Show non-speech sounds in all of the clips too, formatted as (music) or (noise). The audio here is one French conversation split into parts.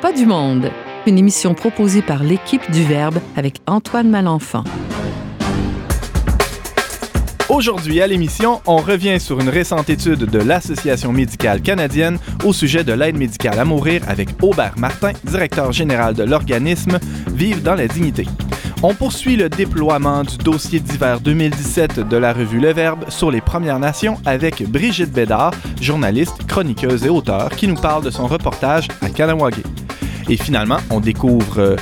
pas du monde, une émission proposée par l'équipe du Verbe avec Antoine Malenfant. Aujourd'hui à l'émission, on revient sur une récente étude de l'Association médicale canadienne au sujet de l'aide médicale à mourir avec Aubert Martin, directeur général de l'organisme Vive dans la dignité. On poursuit le déploiement du dossier d'hiver 2017 de la revue Le Verbe sur les Premières Nations avec Brigitte Bédard, journaliste, chroniqueuse et auteur, qui nous parle de son reportage à Kanawagé. Et finalement, on découvre euh,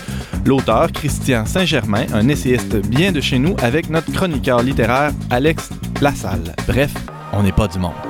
l'auteur Christian Saint-Germain, un essayiste bien de chez nous, avec notre chroniqueur littéraire Alex Lassalle. Bref, on n'est pas du monde.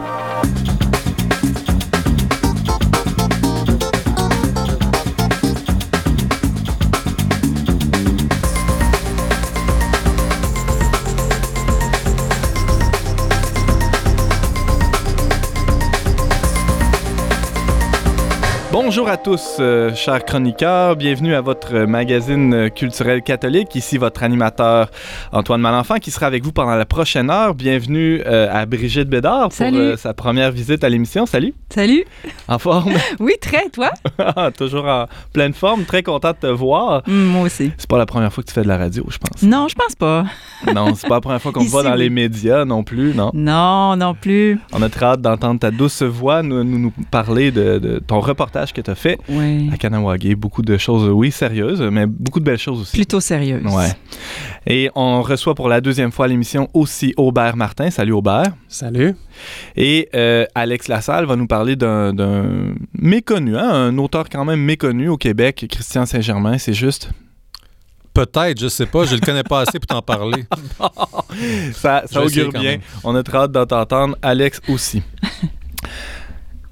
Bonjour à tous, euh, chers chroniqueurs. Bienvenue à votre magazine culturel catholique. Ici votre animateur Antoine Malenfant qui sera avec vous pendant la prochaine heure. Bienvenue euh, à Brigitte Bédard pour euh, sa première visite à l'émission. Salut. Salut. En forme? (laughs) oui, très, toi? (laughs) Toujours en pleine forme. Très content de te voir. Mm, moi aussi. C'est pas la première fois que tu fais de la radio, je pense. Non, je pense pas. (laughs) non, c'est pas la première fois qu'on te voit dans les médias non plus, non? Non, non plus. On a très hâte d'entendre ta douce voix nous, nous, parler de, de ton reportage que tu as fait à Kanawagé. Beaucoup de choses, oui, sérieuses, mais beaucoup de belles choses aussi. Plutôt sérieuses. Ouais. Et on reçoit pour la deuxième fois l'émission aussi Aubert Martin. Salut Aubert. Salut. Et euh, Alex Lassalle va nous parler d'un méconnu, hein, un auteur quand même méconnu au Québec, Christian Saint-Germain, c'est juste? Peut-être, je sais pas, je le connais pas assez pour t'en parler. (laughs) ça ça augure bien. On a très hâte d'entendre Alex aussi. (laughs)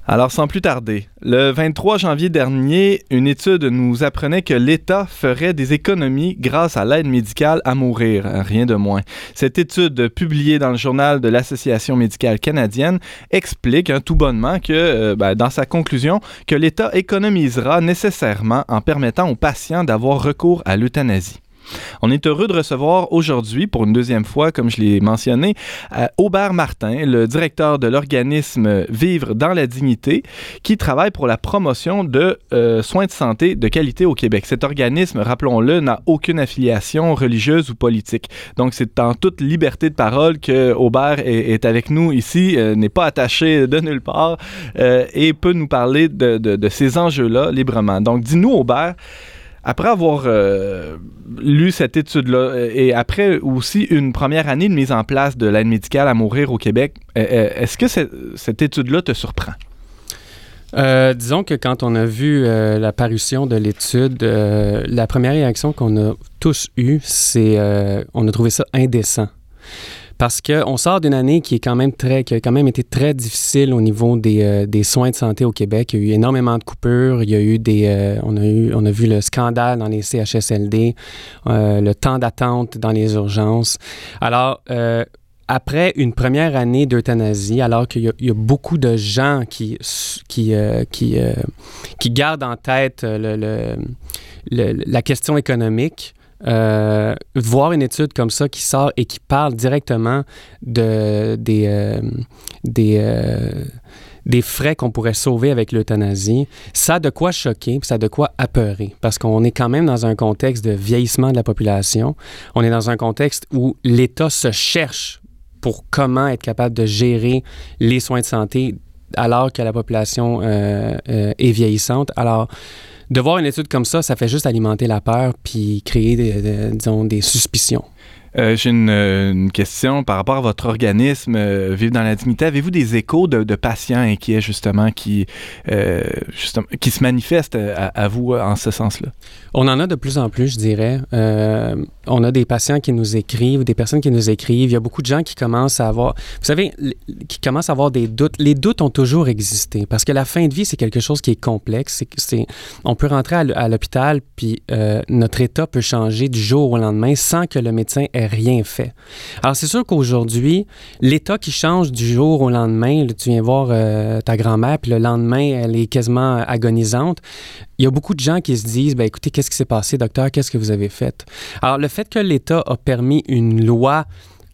Alors, sans plus tarder, le 23 janvier dernier, une étude nous apprenait que l'État ferait des économies grâce à l'aide médicale à mourir, rien de moins. Cette étude, publiée dans le journal de l'Association médicale canadienne, explique hein, tout bonnement que, euh, ben, dans sa conclusion, que l'État économisera nécessairement en permettant aux patients d'avoir recours à l'euthanasie. On est heureux de recevoir aujourd'hui, pour une deuxième fois, comme je l'ai mentionné, euh, Aubert Martin, le directeur de l'organisme Vivre dans la dignité, qui travaille pour la promotion de euh, soins de santé de qualité au Québec. Cet organisme, rappelons-le, n'a aucune affiliation religieuse ou politique. Donc, c'est en toute liberté de parole que Aubert est, avec nous ici, euh, n'est pas attaché de nulle part et peut nous parler de, de ces enjeux-là librement. Donc, dis-nous, Aubert, après avoir euh, lu cette étude-là euh, et après aussi une première année de mise en place de l'aide médicale à mourir au Québec, euh, est-ce que cette étude-là te surprend? disons que quand on a vu la parution de l'étude, la première réaction qu'on a tous eue, c'est on a trouvé ça indécent parce qu'on sort d'une année qui est quand même très, qui a quand même été très difficile au niveau des, euh, des, soins de santé au Québec. Il y a eu énormément de coupures. Il y a eu des, euh, on a eu, on a vu le scandale dans les CHSLD, euh, le temps d'attente dans les urgences. Alors après une première année d'euthanasie, alors qu'il y, a beaucoup de gens qui, qui, qui, qui gardent en tête le, le, la question économique, euh, voir une étude comme ça qui sort et qui parle directement de, des, euh, des, euh, des frais qu'on pourrait sauver avec l'euthanasie, ça a de quoi choquer, ça a de quoi apeurer, parce qu'on est quand même dans un contexte de vieillissement de la population, on est dans un contexte où l'État se cherche pour comment être capable de gérer les soins de santé alors que la population est vieillissante. Alors, de voir une étude comme ça, ça fait juste alimenter la peur puis créer, des, disons, des suspicions. Euh, j'ai euh, une, question par rapport à votre organisme, euh, Vivre dans la dignité. Avez-vous des échos de, patients inquiets, justement, qui, justement, qui se manifestent à, vous en ce sens-là? On en a de plus en plus, je dirais. on a des patients qui nous écrivent, des personnes qui nous écrivent. Il y a beaucoup de gens qui commencent à avoir, vous savez, qui commencent à avoir des doutes. Les doutes ont toujours existé parce que la fin de vie, c'est quelque chose qui est complexe. On peut rentrer à l'hôpital, puis notre état peut changer du jour au lendemain sans que le médecin ait rien fait. Alors, c'est sûr qu'aujourd'hui, l'état qui change du jour au lendemain, tu viens voir euh, ta grand-mère, puis le lendemain, elle est quasiment agonisante. Il y a beaucoup de gens qui se disent, ben, écoutez, qu'est-ce qui s'est passé, docteur? Qu'est-ce que vous avez fait? Alors, le fait que l'État a permis une loi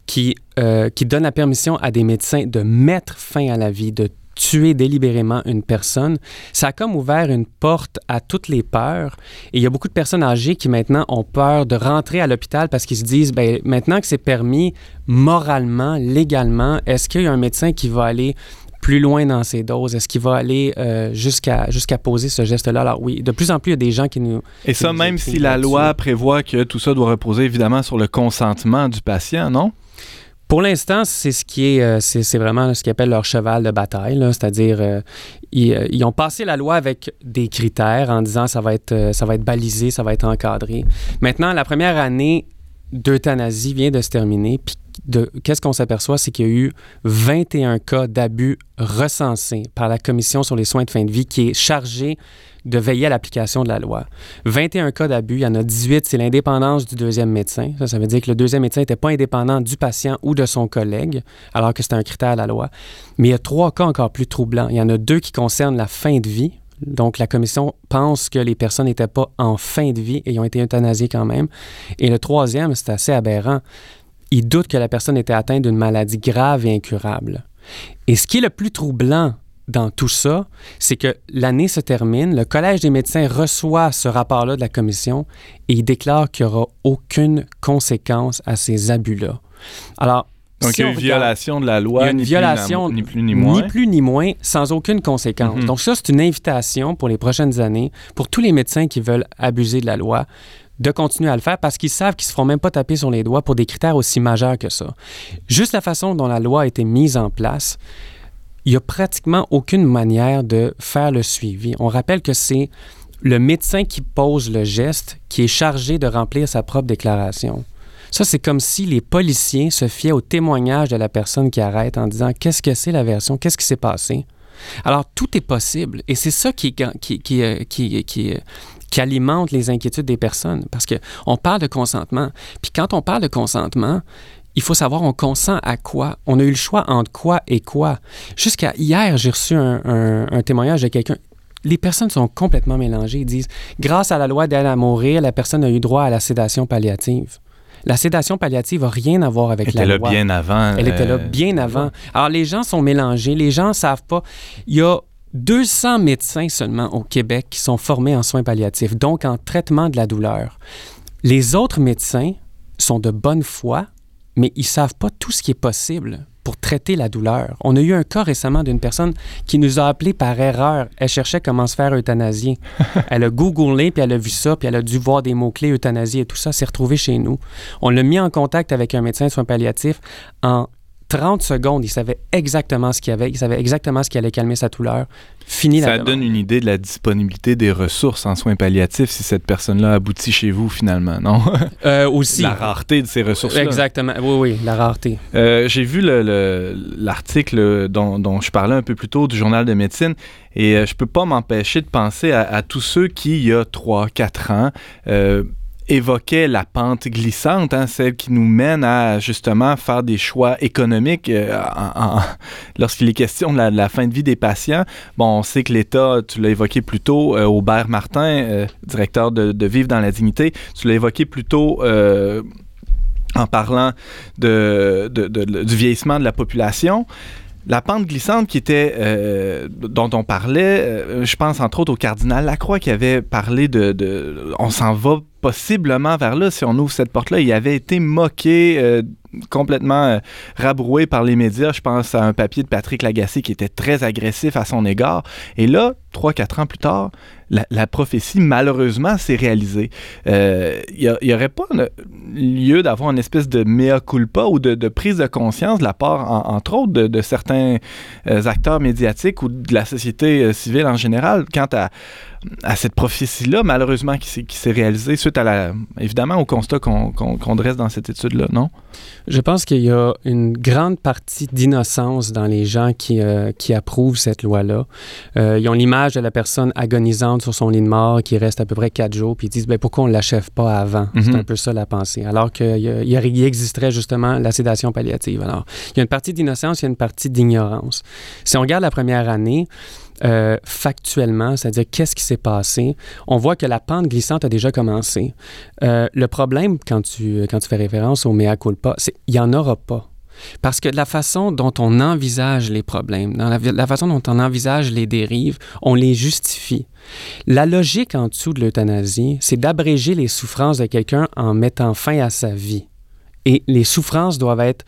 qui, euh, qui donne la permission à des médecins de mettre fin à la vie, de tuer délibérément une personne, ça a comme ouvert une porte à toutes les peurs. Et il y a beaucoup de personnes âgées qui maintenant ont peur de rentrer à l'hôpital parce qu'ils se disent, ben, maintenant que c'est permis moralement, légalement, est-ce qu'il y a un médecin qui va aller plus loin dans ses doses? Est-ce qu'il va aller euh, jusqu'à jusqu'à poser ce geste-là? Alors oui, de plus en plus, il y a des gens qui nous... Et ça, même si la loi prévoit que tout ça doit reposer évidemment sur le consentement du patient, non? Pour l'instant, c'est ce qui est, euh, c'est vraiment ce qu'ils appellent leur cheval de bataille, c'est-à-dire euh, ils, ils, ont passé la loi avec des critères en disant ça va être, ça va être balisé, ça va être encadré. Maintenant, la première année d'euthanasie vient de se terminer, puis qu'est-ce qu'on s'aperçoit, c'est qu'il y a eu 21 cas d'abus recensés par la Commission sur les soins de fin de vie qui est chargée de veiller à l'application de la loi. 21 cas d'abus, il y en a 18, c'est l'indépendance du deuxième médecin. Ça, ça veut dire que le deuxième médecin n'était pas indépendant du patient ou de son collègue, alors que c'est un critère de la loi. Mais il y a trois cas encore plus troublants. Il y en a deux qui concernent la fin de vie, donc, la commission pense que les personnes n'étaient pas en fin de vie et ont été euthanasiées quand même. Et le troisième, c'est assez aberrant il doute que la personne était atteinte d'une maladie grave et incurable. Et ce qui est le plus troublant dans tout ça, c'est que l'année se termine, le Collège des médecins reçoit ce rapport-là de la commission et il déclare qu'il n'y aura aucune conséquence à ces abus-là. Alors, donc, il y a une violation de la loi, une ni, violation, plus, ni plus ni moins. Ni plus ni moins, sans aucune conséquence. Mhm. Donc, ça, c'est une invitation pour les prochaines années, pour tous les médecins qui veulent abuser de la loi, de continuer à le faire parce qu'ils savent qu'ils ne se feront même pas taper sur les doigts pour des critères aussi majeurs que ça. Juste la façon dont la loi a été mise en place, il n'y a pratiquement aucune manière de faire le suivi. On rappelle que c'est le médecin qui pose le geste qui est chargé de remplir sa propre déclaration. Ça, c'est comme si les policiers se fiaient au témoignage de la personne qui arrête en disant qu'est-ce que c'est la version, qu'est-ce qui s'est passé? Alors, tout est possible. Et c'est ça qui, euh, qui, qui alimente les inquiétudes des personnes. Parce qu'on parle de consentement. Puis quand on parle de consentement, il faut savoir on consent à quoi? On a eu le choix entre quoi et quoi. Jusqu'à hier, j'ai reçu un, témoignage de quelqu'un. Les personnes sont complètement mélangées. Ils disent, grâce à la loi d'aide à mourir, la personne a eu droit à la sédation palliative. La sédation palliative n'a rien à voir avec la loi. Elle était là bien avant. Elle était là euh, bien avant? Alors, les gens sont mélangés. Les gens ne savent pas. Il y a 200 médecins seulement au Québec qui sont formés en soins palliatifs, donc en traitement de la douleur. Les autres médecins sont de bonne foi, mais ils ne savent pas tout ce qui est possible pour traiter la douleur. On a eu un cas récemment d'une personne qui nous a appelé par erreur. Elle cherchait comment se faire euthanasier. (laughs) elle a googlé, puis elle a vu ça, puis elle a dû voir des mots-clés euthanasie et tout ça. s'est retrouvé chez nous. On l'a mis en contact avec un médecin de soins palliatifs en 30 secondes, il savait exactement ce qu'il y avait, il savait exactement ce qui allait calmer sa douleur. Fini Ça la donne une idée de la disponibilité des ressources en soins palliatifs si cette personne-là aboutit chez vous finalement, non? (laughs) Euh, aussi. La rareté de ces ressources-là. Exactement, oui, oui, la rareté. Euh, j'ai vu l'article dont, je parlais un peu plus tôt du journal de médecine et euh, je peux pas m'empêcher de penser à, à, tous ceux qui, il y a 3-4 ans, évoquait la pente glissante, hein, celle qui nous mène à justement faire des choix économiques euh, (laughs) lorsqu'il est question de la, fin de vie des patients. Bon, on sait que l'État, tu l'as évoqué plus tôt, euh, Aubert Martin, euh, directeur de, de, Vivre dans la dignité, tu l'as évoqué plus tôt en parlant de, du vieillissement de la population. La pente glissante qui était dont on parlait, je pense entre autres au cardinal Lacroix qui avait parlé de, on s'en va possiblement vers là si on ouvre cette porte-là. Il avait été moqué, euh, complètement euh, rabroué par les médias. Je pense à un papier de Patrick Lagacé qui était très agressif à son égard. Et là, trois, quatre ans plus tard, la, prophétie, malheureusement, s'est réalisée. Il euh, n'y aurait pas lieu d'avoir une espèce de mea culpa ou de, prise de conscience de la part, entre autres, de, certains acteurs médiatiques ou de la société civile en général quant à, cette prophétie-là, malheureusement, qui s'est réalisée suite à la, évidemment, au constat qu'on dresse dans cette étude-là, non? Je pense qu'il y a une grande partie d'innocence dans les gens qui, euh, qui approuvent cette loi-là. Euh, ils ont l'image de la personne agonisante sur son lit de mort qui reste à peu près quatre jours, puis ils disent ben, pourquoi on ne l'achève pas avant? C'est mhm. un peu ça la pensée. Alors qu'il y, existerait justement la sédation palliative. Alors, il y a une partie d'innocence, il y a une partie d'ignorance. Si on regarde la première année, euh, factuellement, c'est-à-dire qu'est-ce qui s'est passé, on voit que la pente glissante a déjà commencé. Euh, le problème, quand tu, quand tu fais référence au mea culpa, c'est qu'il n'y en aura pas. Parce que de la façon dont on envisage les problèmes, dans la, façon dont on envisage les dérives, on les justifie. La logique en dessous de l'euthanasie, c'est d'abréger les souffrances de quelqu'un en mettant fin à sa vie. Et les souffrances doivent être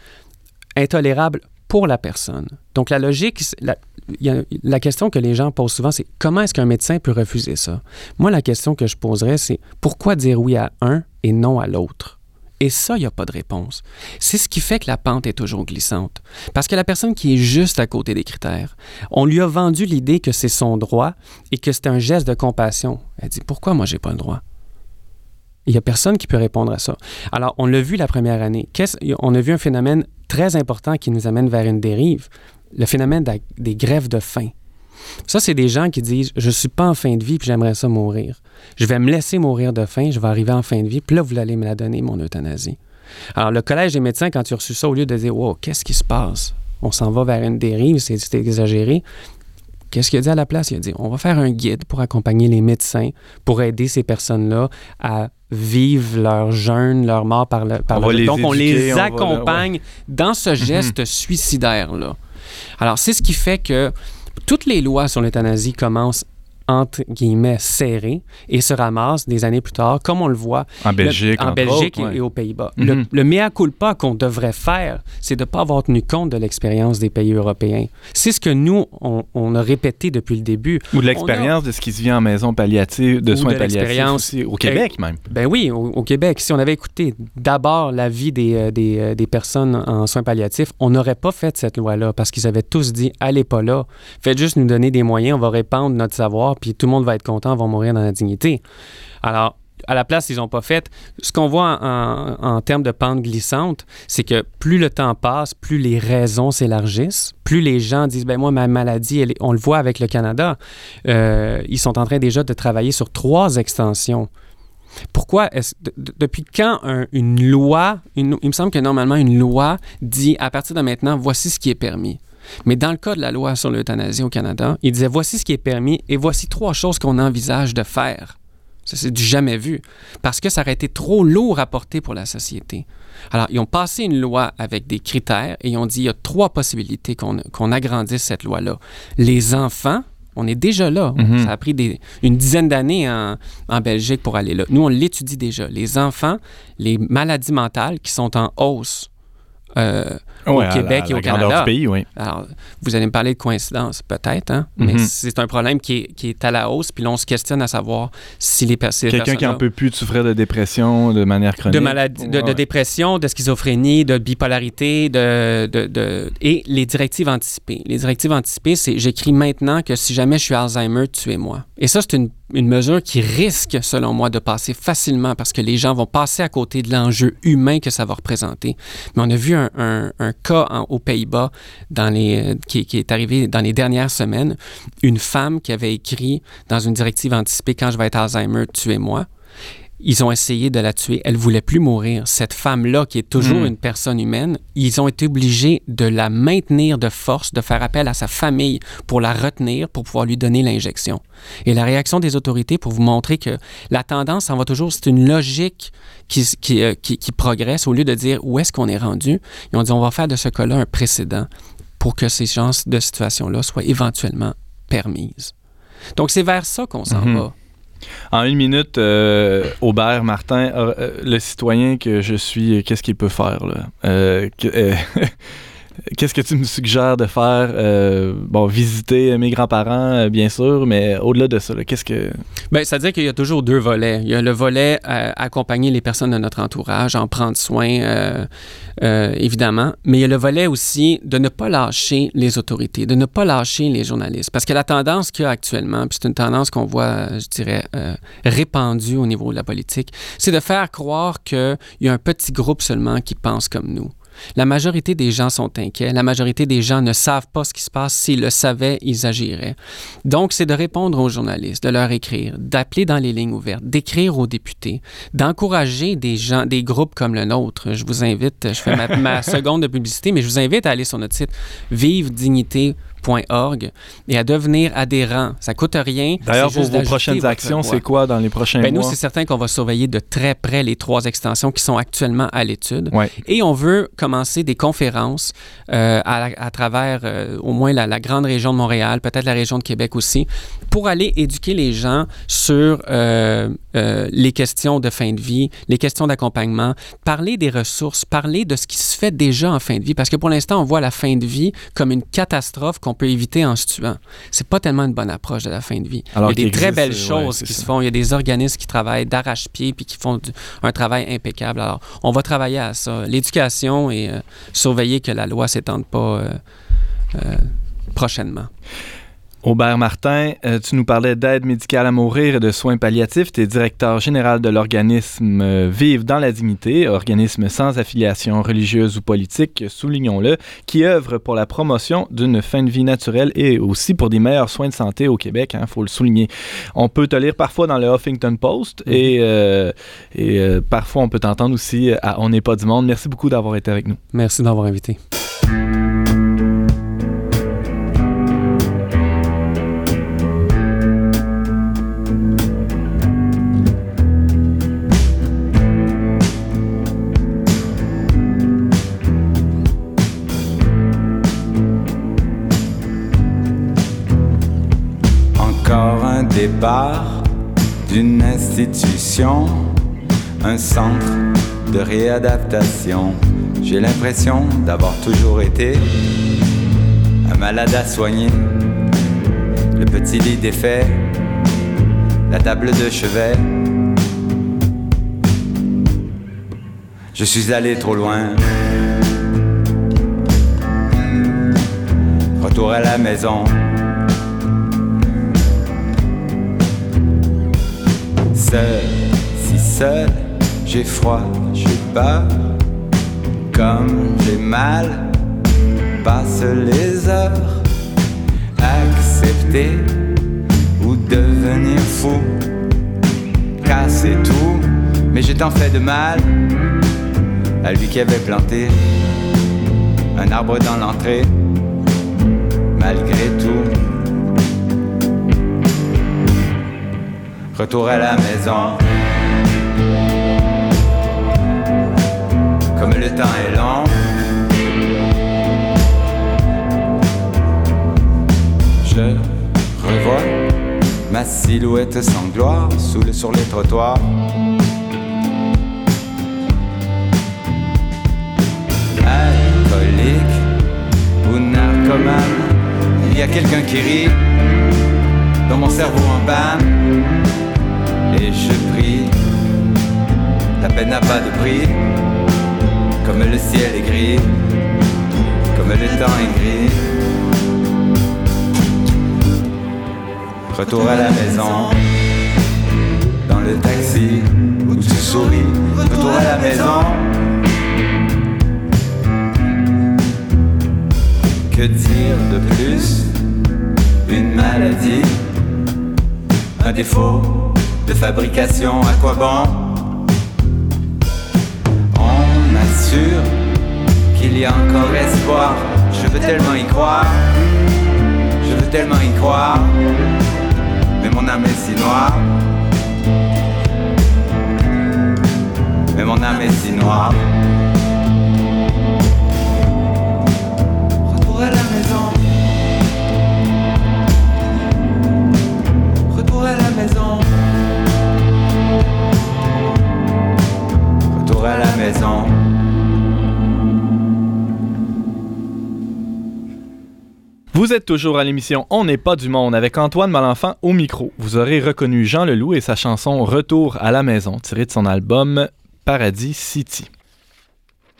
intolérables pour la personne. Donc la logique, la, question que les gens posent souvent, c'est comment est-ce qu'un médecin peut refuser ça? Moi, la question que je poserais, c'est pourquoi dire oui à un et non à l'autre? Et ça, il n'y a pas de réponse. C'est ce qui fait que la pente est toujours glissante. Parce que la personne qui est juste à côté des critères, on lui a vendu l'idée que c'est son droit et que c'est un geste de compassion. Elle dit Pourquoi moi, j'ai pas le droit? Il n'y a personne qui peut répondre à ça. Alors, on l'a vu la première année. On a vu un phénomène très important qui nous amène vers une dérive le phénomène des grèves de faim. Ça, c'est des gens qui disent Je ne suis pas en fin de vie puis j'aimerais ça mourir. Je vais me laisser mourir de faim, je vais arriver en fin de vie, puis là, vous allez me la donner, mon euthanasie. Alors, le Collège des médecins, quand tu as reçu ça, au lieu de dire Wow, qu'est-ce qui se passe? On s'en va vers une dérive, c'est exagéré. Qu'est-ce qu'il a dit à la place? Il a dit On va faire un guide pour accompagner les médecins, pour aider ces personnes-là à vivre leur jeûne, leur mort par le. Par Donc, on les accompagne dans ce (laughs) geste suicidaire-là. Alors, c'est ce qui fait que toutes les lois sur l'euthanasie commencent entre guillemets serré et se ramasse des années plus tard, comme on le voit en Belgique, en Belgique et, aux Pays-Bas. Le, mhm. le, mea culpa qu'on devrait faire, c'est de ne pas avoir tenu compte de l'expérience des pays européens. C'est ce que nous, on, a répété depuis le début. Ou de l'expérience de ce qui se vit en maison palliative, de soins palliatifs aussi, au Québec même. Ben oui, au, Québec. Si on avait écouté d'abord l'avis des, euh, des, euh, des, personnes en soins palliatifs, on n'aurait pas fait cette loi-là parce qu'ils avaient tous dit, allez pas là, faites juste nous donner des moyens, on va répandre notre savoir puis tout le monde va être content, vont mourir dans la dignité. Alors, à la place, ils n'ont pas fait. Ce qu'on voit en, termes de pente glissante, c'est que plus le temps passe, plus les raisons s'élargissent, plus les gens disent, ben moi, ma maladie, on le voit avec le Canada, euh, ils sont en train déjà de travailler sur trois extensions. Pourquoi depuis quand une loi, il me semble que normalement une loi dit à partir de maintenant, voici ce qui est permis. Mais dans le cas de la loi sur l'euthanasie au Canada, il disait voici ce qui est permis et voici trois choses qu'on envisage de faire. Ça, c'est du jamais vu. Parce que ça aurait été trop lourd à porter pour la société. Alors, ils ont passé une loi avec des critères et ils ont dit il y a trois possibilités qu'on agrandisse cette loi-là. Les enfants, on est déjà là. Mhm. Ça a pris une dizaine d'années en, en, Belgique pour aller là. Nous, on l'étudie déjà. Les enfants, les maladies mentales qui sont en hausse euh, au Québec et au Canada. pays, oui. Alors, vous allez me parler de coïncidence, peut-être, hein? mais mhm. c'est un problème qui est, qui est, à la hausse, puis là, on se questionne à savoir si les, personnes. Quelqu'un qui en peut plus de souffrir de dépression de manière chronique. De, maladie, de, dépression, de schizophrénie, de bipolarité, de, de, et les directives anticipées. Les directives anticipées, c'est j'écris maintenant que si jamais je suis Alzheimer, tuez-moi. Et ça, c'est une une mesure qui risque, selon moi, de passer facilement parce que les gens vont passer à côté de l'enjeu humain que ça va représenter. Mais on a vu un, cas aux Pays-Bas les, qui, qui, est arrivé dans les dernières semaines, une femme qui avait écrit dans une directive anticipée Quand je vais être Alzheimer, tuez-moi. Ils ont essayé de la tuer. Elle voulait plus mourir. Cette femme-là, qui est toujours hmm. une personne humaine, ils ont été obligés de la maintenir de force, de faire appel à sa famille pour la retenir, pour pouvoir lui donner l'injection. Et la réaction des autorités pour vous montrer que la tendance en va toujours, c'est une logique qui, qui, euh, qui, qui, progresse au lieu de dire où est-ce qu'on est rendu. Ils ont dit on va faire de ce cas-là un précédent pour que ces chances de situation-là soient éventuellement permises. Donc c'est vers ça qu'on s'en mm-hmm. va. En une minute, euh, Aubert Martin, euh, le citoyen que je suis, qu'est-ce qu'il peut faire? Là? (laughs) Qu'est-ce que tu me suggères de faire? Euh, bon, visiter mes grands-parents, euh, bien sûr, mais au-delà de ça, qu'est-ce que... Bien, c'est-à-dire qu'il y a toujours deux volets. Il y a le volet euh, accompagner les personnes de notre entourage, en prendre soin, évidemment, mais il y a le volet aussi de ne pas lâcher les autorités, de ne pas lâcher les journalistes. Parce que la tendance qu'il y a actuellement, puis c'est une tendance qu'on voit, je dirais, répandue au niveau de la politique, c'est de faire croire qu'il y a un petit groupe seulement qui pense comme nous. La majorité des gens sont inquiets. La majorité des gens ne savent pas ce qui se passe. S'ils le savaient, ils agiraient. Donc, c'est de répondre aux journalistes, de leur écrire, d'appeler dans les lignes ouvertes, d'écrire aux députés, d'encourager des gens, des groupes comme le nôtre. Je vous invite, je fais ma, (laughs) seconde de publicité, mais je vous invite à aller sur notre site Vive Www.org et à devenir adhérent. Ça coûte rien. D'ailleurs, vos, vos prochaines actions, c'est quoi dans les prochains ben, mois? Nous, c'est certain qu'on va surveiller de très près les trois extensions qui sont actuellement à l'étude. Et on veut commencer des conférences euh, à, travers euh, au moins la, grande région de Montréal, peut-être la région de Québec aussi, pour aller éduquer les gens sur euh, euh, les questions de fin de vie, les questions d'accompagnement, parler des ressources, parler de ce qui se fait déjà en fin de vie. Parce que pour l'instant, on voit la fin de vie comme une catastrophe qu'on peut éviter en se tuant. C'est pas tellement une bonne approche de la fin de vie. Alors il y a des très belles choses ouais, qui ça. se font. Il y a des organismes qui travaillent d'arrache-pied puis qui font du, un travail impeccable. Alors, on va travailler à ça. L'éducation et euh, surveiller que la loi s'étende pas euh, prochainement. Aubert Martin, euh, tu nous parlais d'aide médicale à mourir et de soins palliatifs. Tu es directeur général de l'organisme euh, Vive dans la dignité, organisme sans affiliation religieuse ou politique, soulignons-le, qui œuvre pour la promotion d'une fin de vie naturelle et aussi pour des meilleurs soins de santé au Québec, il hein, faut le souligner. On peut te lire parfois dans le Huffington Post et, euh, et euh, parfois on peut t'entendre aussi à On n'est pas du monde. Merci beaucoup d'avoir été avec nous. Merci d'avoir invité. Départ d'une institution, un centre de réadaptation. J'ai l'impression d'avoir toujours été un malade à soigner. Le petit lit défait, la table de chevet. Je suis allé trop loin. Retour à la maison. Si seul, j'ai froid, j'ai peur, comme j'ai mal, passe les heures, accepter ou devenir fou, casser tout, mais j'ai tant fait de mal. À lui qui avait planté un arbre dans l'entrée, Retour à la maison. Comme le temps est lent. Je revois ma silhouette sans gloire sous le, sur les trottoirs. Alcoolique ou narcomane, il y a quelqu'un qui rit dans mon cerveau en panne et je prie. La peine n'a pas de prix, comme le ciel est gris, comme le temps est gris. Retour à la maison, dans le taxi où tu souris. Retour à la maison. Que dire de plus? Une maladie, un défaut de fabrication, à quoi bon On assure qu'il y a encore espoir. Je veux tellement y croire, je veux tellement y croire, mais mon âme est si noire. Mais mon âme est si noire. Vous êtes toujours à l'émission On n'est pas du monde avec Antoine Malenfant au micro. Vous aurez reconnu Jean Leloup et sa chanson Retour à la maison, tirée de son album Paradis City.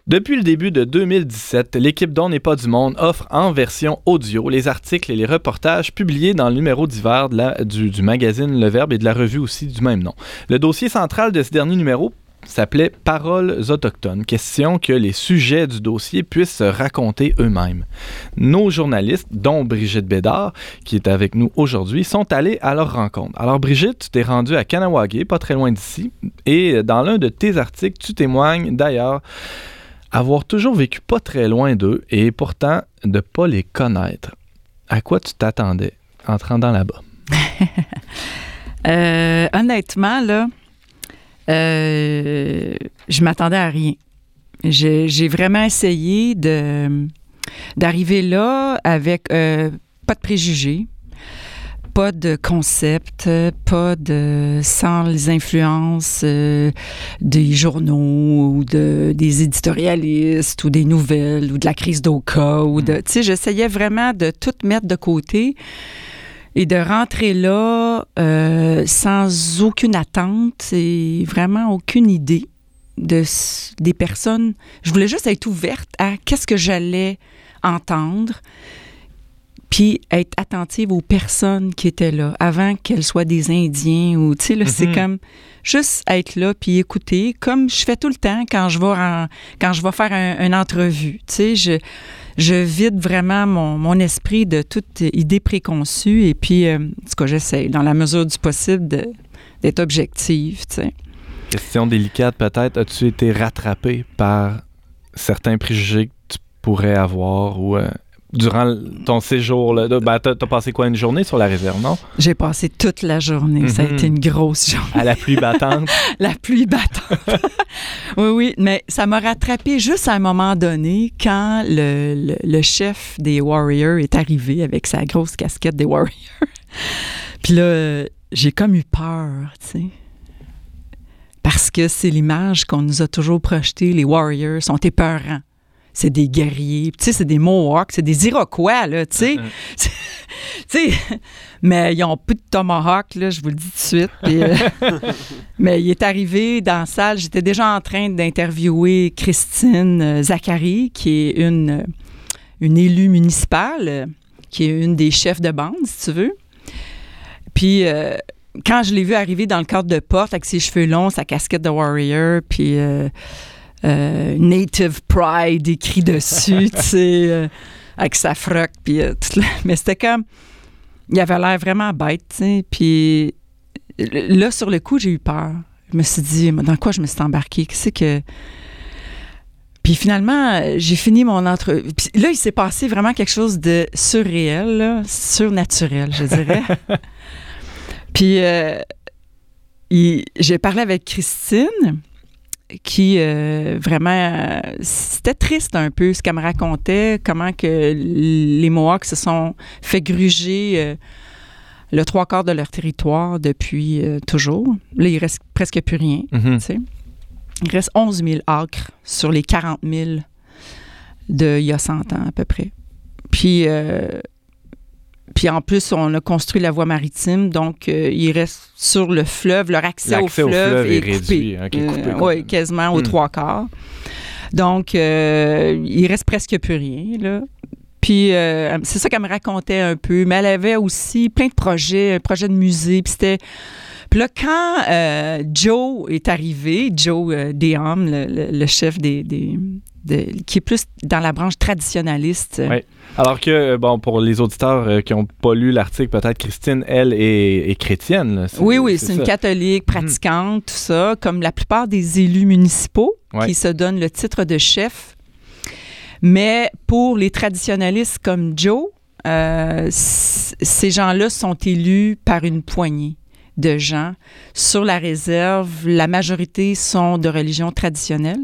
Depuis le début de 2017, l'équipe d'On n'est pas du monde offre en version audio les articles et les reportages publiés dans le numéro d'hiver du, du magazine Le Verbe et de la revue aussi du même nom. Le dossier central de ce dernier numéro s'appelait Paroles autochtones, question que les sujets du dossier puissent se raconter eux-mêmes. Nos journalistes, dont Brigitte Bédard, qui est avec nous aujourd'hui, sont allés à leur rencontre. Alors Brigitte, tu t'es rendue à Kanawagé, pas très loin d'ici, et dans l'un de tes articles, tu témoignes d'ailleurs avoir toujours vécu pas très loin d'eux et pourtant de pas les connaître. à quoi tu t'attendais en te rendant là-bas? (laughs) Euh, honnêtement, là, euh, je m'attendais à rien. J'ai vraiment essayé de d'arriver là avec euh, pas de préjugés, pas de concept, pas de sans les influences euh, des journaux ou de, des éditorialistes ou des nouvelles ou de la crise d'Oka ou de, mm. tu sais, j'essayais vraiment de tout mettre de côté et de rentrer là euh, sans aucune attente et vraiment aucune idée de des personnes. Je voulais juste être ouverte à qu'est-ce que j'allais entendre puis être attentive aux personnes qui étaient là avant qu'elles soient des Indiens ou tu sais là c'est mhm. comme juste être là puis écouter comme je fais tout le temps quand je vais quand je vais faire une entrevue tu sais je je vide vraiment mon, mon, esprit de toute idée préconçue et puis euh, que j'essaie dans la mesure du possible d'être objective question délicate peut-être. As-tu été rattrapé par certains préjugés que tu pourrais avoir ou euh, durant ton séjour, là, ben, t'as, passé quoi, une journée sur la réserve, non? J'ai passé toute la journée. Ça a mhm. été une grosse journée. À la pluie battante? (laughs) la pluie battante. (laughs) oui, oui, mais ça m'a rattrapé juste à un moment donné quand le, le, chef des Warriors est arrivé avec sa grosse casquette des Warriors. (laughs) Puis là, j'ai comme eu peur, tu sais parce que c'est l'image qu'on nous a toujours projetée. Les Warriors sont épeurants c'est des guerriers. Tu sais, c'est des Mohawks, c'est des Iroquois, là, tu sais. (laughs) sais, mais ils ont plus de tomahawk, là, je vous le dis tout de suite. Euh, (laughs) mais il est arrivé dans la salle, j'étais déjà en train d'interviewer Christine euh, Zachary, qui est une, euh, une élue municipale, qui est une des chefs de bande, si tu veux. Puis... quand je l'ai vu arriver dans le cadre de porte avec ses cheveux longs, sa casquette de warrior, puis euh, Native Pride écrit dessus, (laughs) tu sais, euh, avec sa froc, puis euh, (laughs) Mais c'était comme. Il avait l'air vraiment bête, tu sais. Puis là, sur le coup, j'ai eu peur. Je me suis dit, dans quoi je me suis embarquée? Qu'est-ce que. Puis finalement, j'ai fini mon entre. Puis là, il s'est passé vraiment quelque chose de surréel, surnaturel, je dirais. (laughs) Puis j'ai parlé avec Christine qui euh, vraiment euh, c'était triste un peu ce qu'elle me racontait comment que les Mohawks se sont fait gruger euh, le trois quarts de leur territoire depuis toujours. Là, il reste presque plus rien. Mm-hmm. Il reste 11 000 acres sur les 40 000 de il y a 100 ans à peu près. Puis puis en plus, on a construit la voie maritime, donc euh, il reste sur le fleuve, leur accès, au fleuve, est, coupé. Réduit, hein, oui, quasiment aux hmm. trois quarts. Donc, euh, il reste presque plus rien, là. Puis euh, c'est ça qu'elle me racontait un peu. Mais elle avait aussi plein de projets, un projet de musée. Puis c'était. Puis là, quand Joe est arrivé, Joe euh, le, chef des, qui est plus dans la branche traditionnaliste. Oui. Alors que, euh, bon, pour les auditeurs euh, qui n'ont pas lu l'article, peut-être Christine, elle, est, chrétienne. oui, oui, c'est une catholique mhm. pratiquante, tout ça, comme la plupart des élus municipaux qui se donnent le titre de chef. Mais pour les traditionnalistes comme Joe, euh, ces gens-là sont élus par une poignée de gens. Sur la réserve, la majorité sont de religion traditionnelle.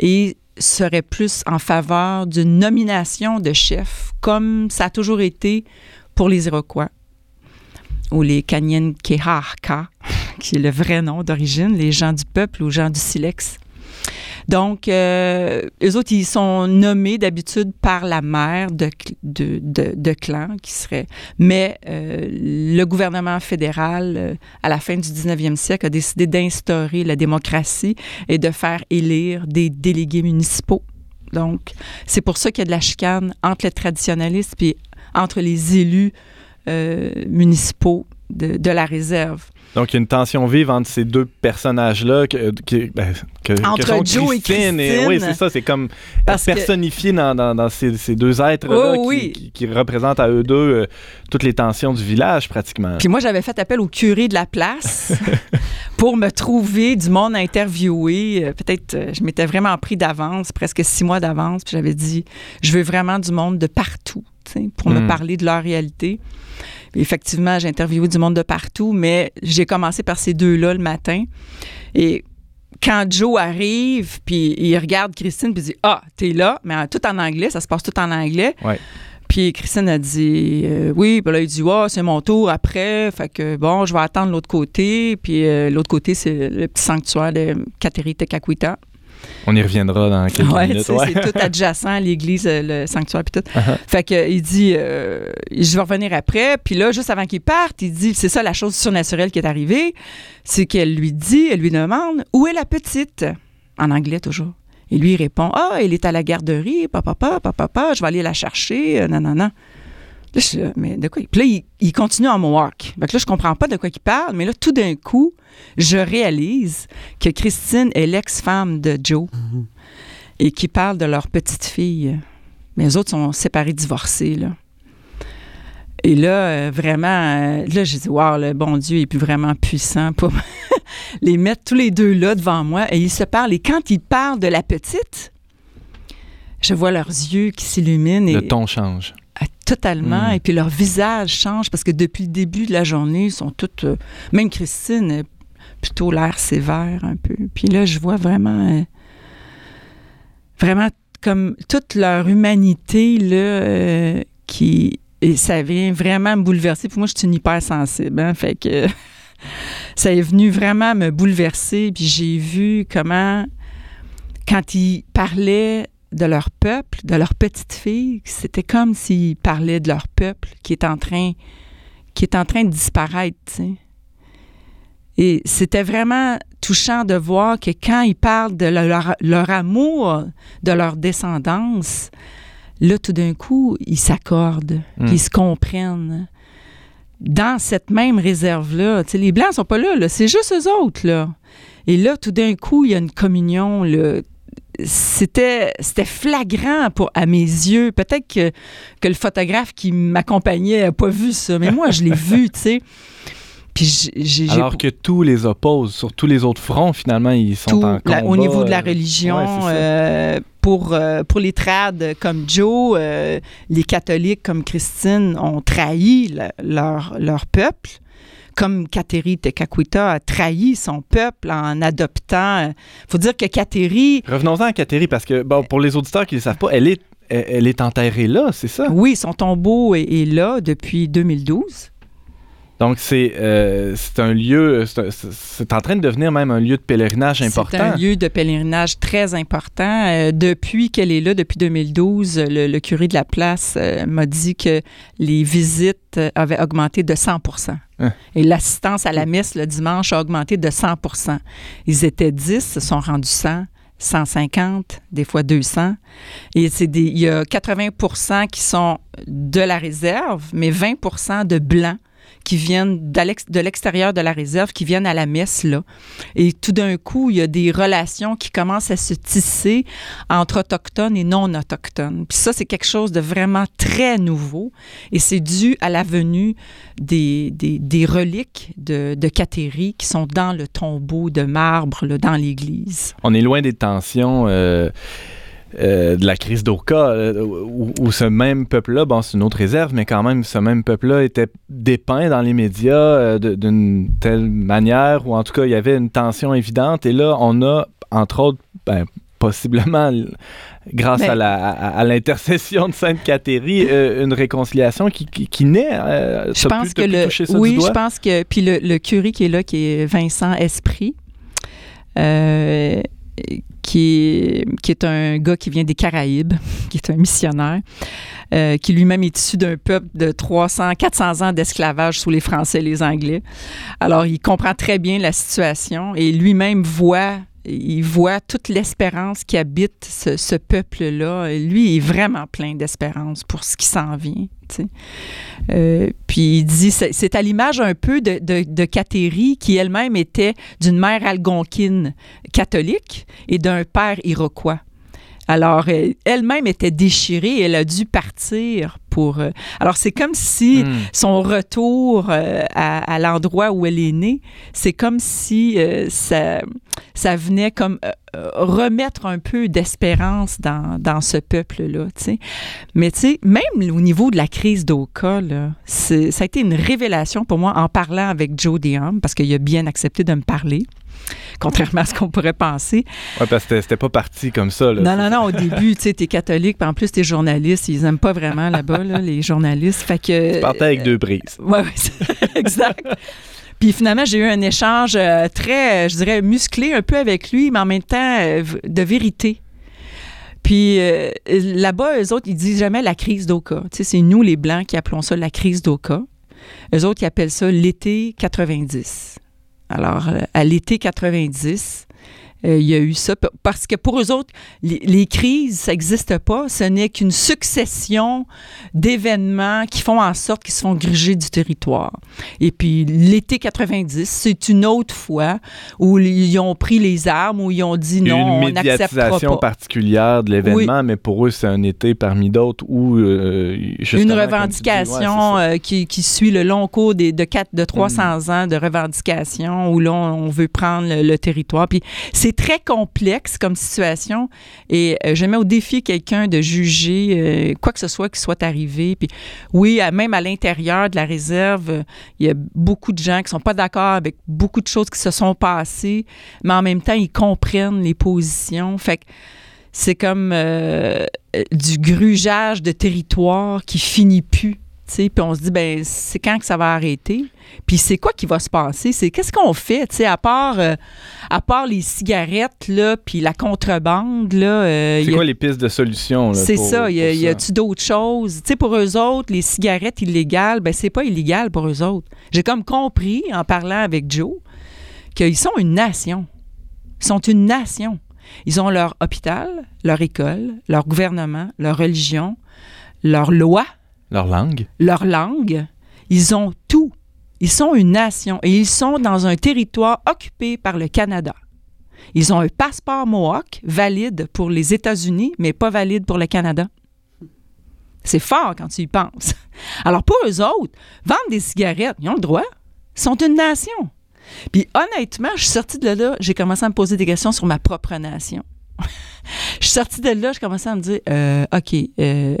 Et serait plus en faveur d'une nomination de chef, comme ça a toujours été pour les Iroquois ou les Kanyen Kehaka, (laughs) qui est le vrai nom d'origine, les gens du peuple ou gens du silex. Donc, euh, eux autres, ils sont nommés d'habitude par la mère de, de, clan qui serait. Mais euh, le gouvernement fédéral, euh, à la fin du 19e siècle, a décidé d'instaurer la démocratie et de faire élire des délégués municipaux. Donc, c'est pour ça qu'il y a de la chicane entre les traditionnalistes et entre les élus municipaux de, de la réserve. Donc, il y a une tension vive entre ces deux personnages-là. Que, ben, entre Joe et Christine. oui, c'est ça. C'est comme personnifié dans, dans, ces, deux êtres-là oh, qui, qui, représentent à eux deux euh, toutes les tensions du village, pratiquement. Puis moi, j'avais fait appel au curé de la place (laughs) pour me trouver du monde à interviewer. Euh, peut-être, euh, je m'étais vraiment pris d'avance, presque six mois d'avance. Puis j'avais dit, je veux vraiment du monde de partout pour me Mm. parler de leur réalité. Effectivement, j'ai interviewé du monde de partout, mais j'ai commencé par ces deux-là le matin. Et quand Joe arrive, puis il regarde Christine, puis il dit Ah, t'es là, mais en- tout en anglais, ça se passe tout en anglais. Ouais. Puis Christine a dit euh, Oui, puis là, il dit Ah, c'est mon tour après. Fait que bon, je vais attendre l'autre côté. Puis euh, l'autre côté, c'est le petit sanctuaire de Kateri Tekakwita. On y reviendra dans quelques Ouais, minutes. ouais. c'est tout adjacent à l'église, euh, le sanctuaire, puis tout. Uh-huh. Fait que, euh, il dit, euh, je vais revenir après. Puis là, juste avant qu'il parte, il dit, c'est ça la chose surnaturelle qui est arrivée, c'est qu'elle lui dit, elle lui demande, où est la petite? En anglais toujours. Et lui, il répond, ah, elle est à la garderie, papa, papa, papa, je vais aller la chercher, euh, non, non, non. Là, là, mais de quoi? Puis là, il, continue en Mohawk. Fait que là, je comprends pas de quoi il parle, mais là, tout d'un coup, je réalise que Christine est l'ex-femme de Joe et qui parle de leur petite fille. Mais les autres sont séparés, divorcés. Et là, euh, vraiment, euh, là, j'ai dit, wow, le bon Dieu est plus vraiment puissant pour (laughs) les mettre tous les deux là devant moi. Et ils se parlent. Et quand ils parlent de la petite, je vois leurs yeux qui s'illuminent. Et, Le ton change. Totalement. Mm. Et puis leur visage change parce que depuis le début de la journée, ils sont toutes. euh, même Christine, a plutôt l'air sévère un peu. Puis là, je vois vraiment. euh, vraiment comme toute leur humanité, là, euh, qui. Et ça vient vraiment me bouleverser. Puis moi, je suis une hypersensible. Hein, fait que. (laughs) ça est venu vraiment me bouleverser. Puis j'ai vu comment, quand ils parlaient de leur peuple, de leur petite fille, c'était comme s'ils parlaient de leur peuple qui est en train, qui est en train de disparaître. Et c'était vraiment touchant de voir que quand ils parlent de leur, leur amour, de leur descendance, là, tout d'un coup, ils s'accordent, Mm. puis ils se comprennent. Dans cette même réserve-là, les Blancs sont pas là, là c'est juste eux autres. Là. Et là, tout d'un coup, il y a une communion. Là. C'était, c'était flagrant pour, à mes yeux. Peut-être que, que le photographe qui m'accompagnait n'a pas vu ça, mais moi, je l'ai vu, tu sais. Puis j'ai, Alors que tous les opposent, sur tous les autres fronts, finalement, ils sont tout en combat. la- au niveau de la euh, religion, ouais, euh, pour, euh, pour les trades comme Joe, euh, les catholiques comme Christine ont trahi le- leur, leur peuple, comme Kateri Tekakwita a trahi son peuple en adoptant. Il faut dire que Kateri, Revenons-en à Kateri, parce que bon, pour les auditeurs qui ne le savent pas, elle est, elle, elle est enterrée là, c'est ça? oui, son tombeau est, est là depuis 2012. Donc, c'est euh, un lieu, c'est en train de devenir même un lieu de pèlerinage important. C'est un lieu de pèlerinage très important. Euh, depuis qu'elle est là, depuis 2012, le, le curé de la place euh, m'a dit que les visites avaient augmenté de 100% Hein. Et l'assistance à la messe le dimanche a augmenté de 100% Ils étaient 10, se sont rendus 100. 150, des fois 200. Et c'est il y a 80% qui sont de la réserve, mais 20% de blancs qui viennent de l'extérieur de la réserve, qui viennent à la messe là. Et tout d'un coup, il y a des relations qui commencent à se tisser entre autochtones et non autochtones. Puis ça, c'est quelque chose de vraiment très nouveau. Et c'est dû à la venue des, reliques de, de qui sont dans le tombeau de marbre là, dans l'église. On est loin des tensions euh, euh, de la crise d'Oka, euh, où, où ce même peuple-là, bon, c'est une autre réserve, mais quand même, ce même peuple-là était dépeint dans les médias euh, d'une telle manière, ou en tout cas, il y avait une tension évidente. Et là, on a, entre autres, ben, possiblement, grâce Ben- à la- à, à l'intercession de Sainte Cathérie, euh, une réconciliation qui, qui, qui naît. Euh, Je pense que le oui, je pense que puis le, le curé qui est là, qui est Vincent Esprit, euh, qui est, un gars qui vient des Caraïbes, (laughs) qui est un missionnaire, euh, qui lui-même est issu d'un peuple de 300, 400 ans d'esclavage sous les Français et les Anglais. Alors, il comprend très bien la situation et lui-même voit il voit toute l'espérance qui habite ce, ce peuple-là. Lui il est vraiment plein d'espérance pour ce qui s'en vient. Euh, puis il dit, c'est à l'image un peu de, de, qui elle-même était d'une mère algonquine catholique et d'un père iroquois. Alors, elle-même était déchirée. Elle a dû partir pour. Euh, alors, c'est comme si hmm. son retour euh, à, l'endroit où elle est née, c'est comme si euh, ça, ça venait comme remettre un peu d'espérance dans, dans, ce peuple-là. Mais tu sais, même au niveau de la crise d'Oka, ça a été une révélation pour moi en parlant avec Joe Diam, parce qu'il a bien accepté de me parler (laughs) contrairement à ce qu'on pourrait penser. Oui, parce que c'était pas parti comme ça. non, non, non. Au début, tu sais, t'es catholique, puis en plus, t'es journaliste. Ils aiment pas vraiment là-bas, les journalistes. Fait que. Tu partais avec deux brises. Oui, oui, exact. Puis finalement, j'ai eu un échange euh, très, je dirais, musclé un peu avec lui, mais en même temps euh, de vérité. Puis euh, là-bas, eux autres, ils disent jamais la crise d'Oka. Tu sais, c'est nous, les Blancs, qui appelons ça la crise d'Oka. Eux autres, ils appellent ça l'été 90. Alors, euh, à l'été 90, euh, il y a eu ça. Parce que pour eux autres, les, crises, ça n'existe pas. Ce n'est qu'une succession d'événements qui font en sorte qu'ils se font griger du territoire. Et puis, l'été 90, c'est une autre fois où ils ont pris les armes, où ils ont dit non, on n'acceptera pas. Une particulière de l'événement, mais pour eux, c'est un été parmi d'autres où... Euh, une revendication euh, qui, suit le long cours des, de, 4, de 300 mm. ans de revendication où là, on veut prendre le, le territoire. Puis c'est très complexe comme situation et euh, je mets au défi quelqu'un de juger euh, quoi que ce soit qui soit arrivé. Puis oui, même à l'intérieur de la réserve, euh, il y a beaucoup de gens qui sont pas d'accord avec beaucoup de choses qui se sont passées, mais en même temps, ils comprennent les positions. Fait que c'est comme du grugeage de territoire qui finit plus puis on se dit, ben c'est quand que ça va arrêter? Puis c'est quoi qui va se passer? C'est qu'est-ce qu'on fait, tu à part, euh, à part les cigarettes, là, puis la contrebande, là. Euh, c'est quoi les pistes de solution, C'est ça. Y, y a-tu d'autres choses? Tu sais, pour eux autres, les cigarettes illégales, ben c'est pas illégal pour eux autres. J'ai comme compris, en parlant avec Joe, qu'ils sont une nation. Ils sont une nation. Ils ont leur hôpital, leur école, leur gouvernement, leur religion, leur loi, leur langue. Leur langue. Ils ont tout. Ils sont une nation et ils sont dans un territoire occupé par le Canada. Ils ont un passeport Mohawk valide pour les États-Unis, mais pas valide pour le Canada. C'est fort quand tu y penses. (laughs) Alors pour eux autres, vendre des cigarettes, ils ont le droit. Ils sont une nation. Puis honnêtement, je suis sortie de là, j'ai commencé à me poser des questions sur ma propre nation. (laughs) je suis sortie de là, je commençais à me dire euh, OK, euh,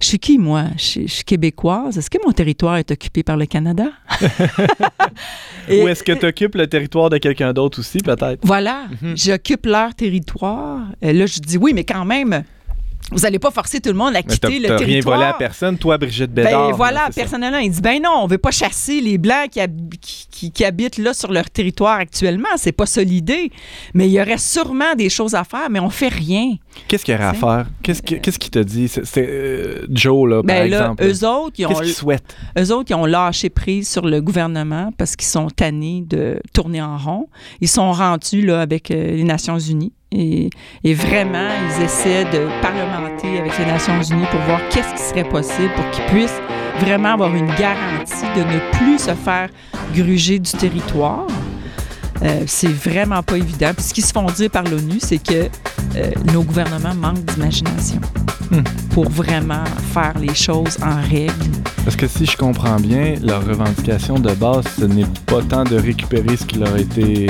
je suis qui, moi? Je, suis québécoise. Est-ce que mon territoire est occupé par le Canada? (laughs) Ou est-ce que tu occupes le territoire de quelqu'un d'autre aussi, peut-être? Voilà, mhm. j'occupe leur territoire. Et là, je dis oui, mais quand même, vous n'allez pas forcer tout le monde à quitter le territoire. rien volé à personne, toi, Brigitte Bédard. Ben voilà, personnellement, il dit ben non, on veut pas chasser les Blancs qui, qui, habitent là sur leur territoire actuellement. C'est pas ça l'idée. Mais il y aurait sûrement des choses à faire, mais on fait rien. Qu'est-ce qu'il y aurait à faire? Qu'est-ce qui t'a dit? C'est euh, Joe, là, par ben exemple. Eux autres, ils ont... Qu'est-ce qu'ils souhaitent? Eux autres, ils ont lâché prise sur le gouvernement parce qu'ils sont tannés de tourner en rond. Ils sont rendus là, avec euh, les Nations unies. Et, vraiment, ils essaient de parlementer avec les Nations Unies pour voir qu'est-ce qui serait possible pour qu'ils puissent vraiment avoir une garantie de ne plus se faire gruger du territoire. Euh, c'est vraiment pas évident. Puis ce qui se font dire par l'ONU, c'est que euh, nos gouvernements manquent d'imagination hmm. pour vraiment faire les choses en règle. Parce que si je comprends bien, leur revendication de base, ce n'est pas tant de récupérer ce qui leur a été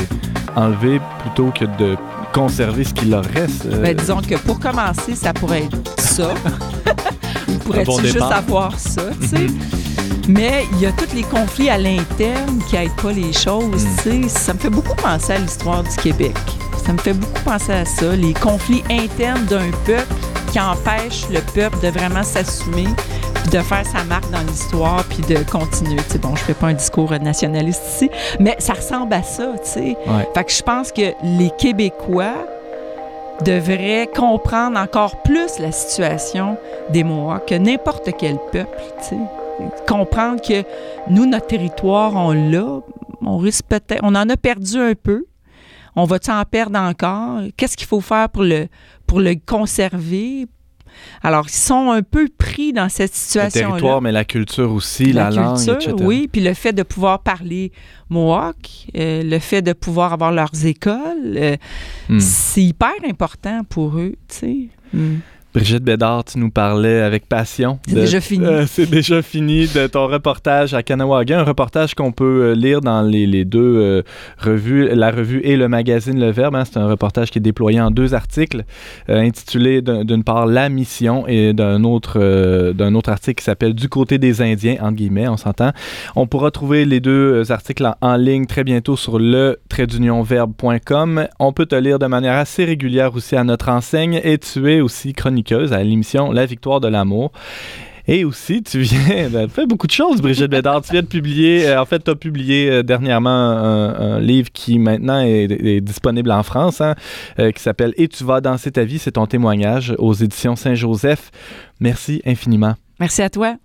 enlevé plutôt que de conserver ce qu'il leur reste. Euh. Ben, disons que pour commencer, ça pourrait être ça. (laughs) (laughs) pourrait-tu juste avoir ça, tu sais? Mais il y a tous les conflits à l'interne qui n'aident pas les choses, sais. Ça me fait beaucoup penser à l'histoire du Québec. Ça me fait beaucoup penser à ça, les conflits internes d'un peuple qui empêchent le peuple de vraiment s'assumer de faire sa marque dans l'histoire, puis de continuer. sais, bon, je fais pas un discours nationaliste ici, mais ça ressemble à ça, tu sais. Fait que je pense que les Québécois devraient comprendre encore plus la situation des Mohawks que n'importe quel peuple, tu sais. Comprendre que nous, notre territoire, on l'a, on risque peut-être, on en a perdu un peu. On va-tu en perdre encore? Qu'est-ce qu'il faut faire pour le, pour le conserver, Alors, ils sont un peu pris dans cette situation-là. Le territoire, mais la culture aussi, la, langue, etc. Oui, puis le fait de pouvoir parler Mohawk, euh, le fait de pouvoir avoir leurs écoles, euh, hmm. c'est hyper important pour eux, tu sais. Hmm. Brigitte Bédard, tu nous parlais avec passion. C'est déjà fini. Euh, c'est déjà fini de ton reportage à Kanawaga, un reportage qu'on peut euh, lire dans les, deux euh, revues, la revue et le magazine Le Verbe. Hein. C'est un reportage qui est déployé en deux articles, intitulé d'une part La Mission et d'un autre, d'un autre article qui s'appelle Du côté des Indiens, entre guillemets, on s'entend. On pourra trouver les deux articles en, ligne très bientôt sur le verbe.com. On peut te lire de manière assez régulière aussi à notre enseigne et tu es aussi chroniqueur à l'émission La victoire de l'amour. Et aussi, tu viens de faire beaucoup de choses, Brigitte Bédard. tu viens de publier, euh, en fait, tu as publié euh, dernièrement un, livre qui maintenant est, disponible en France, hein, euh, qui s'appelle Et tu vas danser ta vie, c'est ton témoignage aux éditions Saint-Joseph. Merci infiniment. Merci à toi.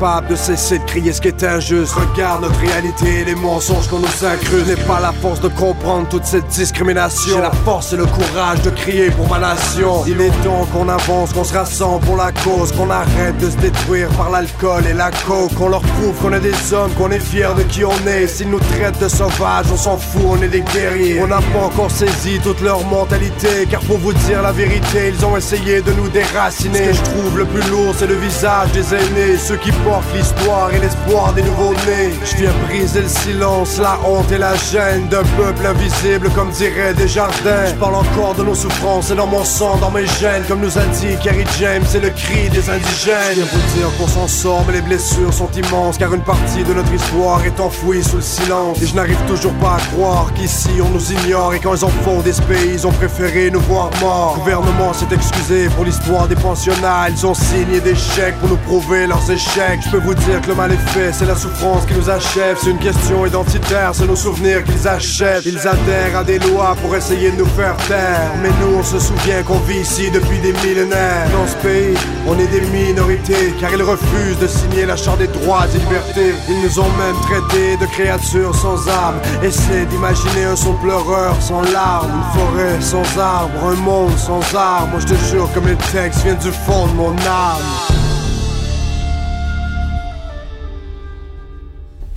De cesser de crier ce qui est injuste. Regarde notre réalité et les mensonges qu'on nous incruste. N'ai pas la force de comprendre toute cette discrimination. J'ai la force et le courage de crier pour ma nation. Il est temps qu'on avance, qu'on se rassemble pour la cause, qu'on arrête de se détruire par l'alcool et la coke. Qu'on leur prouve qu'on est des hommes, qu'on est fiers de qui on est. S'ils nous traitent de sauvages, on s'en fout, on est des guerriers. On n'a pas encore saisi toute leur mentalité, car pour vous dire la vérité, ils ont essayé de nous déraciner. Ce que je trouve le plus lourd, c'est le visage des aînés, ceux qui l'histoire et l'espoir des nouveaux-nés. Je viens briser le silence, la honte et la gêne d'un peuple invisible, comme dirait Desjardins. Je parle encore de nos souffrances et dans mon sang, dans mes gènes, comme nous a dit Kerry James, c'est le cri des indigènes. Je vous dire qu'on s'en sort, mais les blessures sont immenses, car une partie de notre histoire est enfouie sous le silence. Et je n'arrive toujours pas à croire qu'ici on nous ignore et quand ils en font des pays, ils ont préféré nous voir morts. Le gouvernement s'est excusé pour l'histoire des pensionnats, ils ont signé des chèques pour nous prouver leurs échecs. Je peux vous dire que le mal est fait, c'est la souffrance qui nous achève. C'est une question identitaire, c'est nos souvenirs qu'ils achètent. Ils adhèrent à des lois pour essayer de nous faire taire. Mais nous, on se souvient qu'on vit ici depuis des millénaires. Dans ce pays, on est des minorités, car ils refusent de signer la charte des droits et libertés. Ils nous ont même traités de créatures sans âme. Essaie d'imaginer un son pleureur sans larmes, une forêt sans arbres, un monde sans armes. Moi je te jure, comme les textes viennent du fond de mon âme.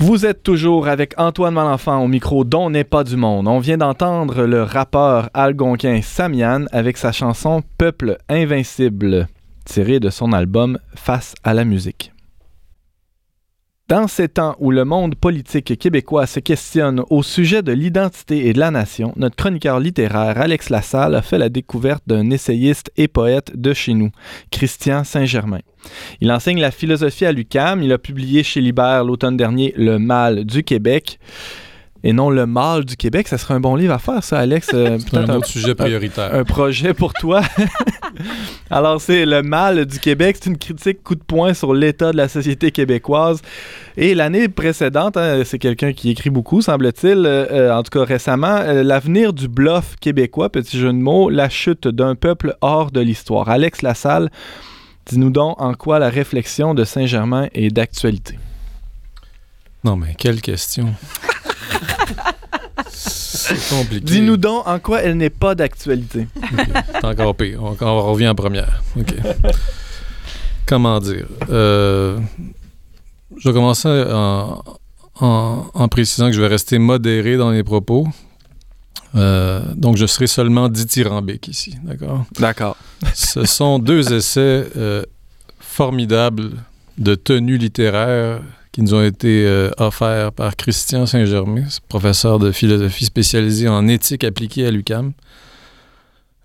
Vous êtes toujours avec Antoine Malenfant au micro dont n'est pas du monde. On vient d'entendre le rappeur algonquin Samian avec sa chanson Peuple invincible, tirée de son album Face à la musique. Dans ces temps où le monde politique québécois se questionne au sujet de l'identité et de la nation, notre chroniqueur littéraire Alex Lassalle a fait la découverte d'un essayiste et poète de chez nous, Christian Saint-Germain. Il enseigne la philosophie à l'UCAM, il a publié chez Libère l'automne dernier Le mal du Québec et non le mal du Québec. Ça serait un bon livre à faire, ça, Alex. Euh, (laughs) c'est un autre sujet prioritaire. Un, projet pour toi. (laughs) Alors, c'est le mal du Québec. C'est une critique coup de poing sur l'état de la société québécoise. Et l'année précédente, hein, c'est quelqu'un qui écrit beaucoup, semble-t-il, euh, euh, en tout cas récemment, l'avenir du bluff québécois, petit jeu de mots, la chute d'un peuple hors de l'histoire. Alex Lassalle, dis-nous donc en quoi la réflexion de Saint-Germain est d'actualité. Non, mais quelle question. C'est compliqué. Dis-nous donc en quoi elle n'est pas d'actualité. C'est encore pire. On, revient en première. Comment dire? Euh, je vais commencer en, précisant que je vais rester modéré dans les propos. Euh, donc, je serai seulement dithyrambique ici, d'accord? D'accord. Ce sont deux essais euh, formidables de tenue littéraire qui nous ont été euh, offerts par Christian Saint-Germain, professeur de philosophie spécialisé en éthique appliquée à l'UCAM.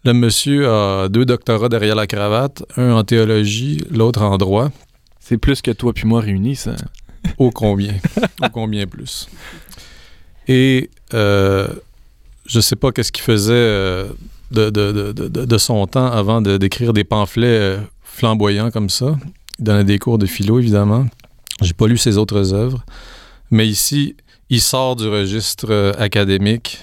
Le monsieur a deux doctorats derrière la cravate, un en théologie, l'autre en droit. C'est plus que toi puis moi réunis, ça. Ô combien? (laughs) Ô combien plus? Et euh, je sais pas qu'est-ce qu'il faisait euh, de, de, de, de, son temps avant d'écrire des pamphlets euh, flamboyants comme ça. Il donnait des cours de philo, évidemment. J'ai pas lu ses autres œuvres. Mais ici, il sort du registre euh, académique.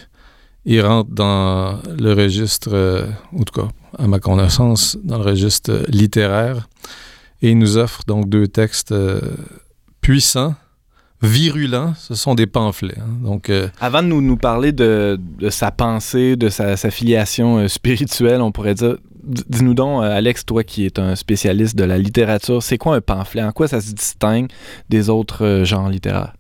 Il rentre dans le registre, en tout cas, à ma connaissance, dans le registre littéraire. Et il nous offre donc deux textes puissants virulents, ce sont des pamphlets. Hein. Donc, euh, Avant de nous, parler de, sa pensée, de sa, filiation euh, spirituelle, on pourrait dire, dis-nous donc, euh, Alex, toi qui es un spécialiste de la littérature, c'est quoi un pamphlet? En quoi ça se distingue des autres genres littéraires?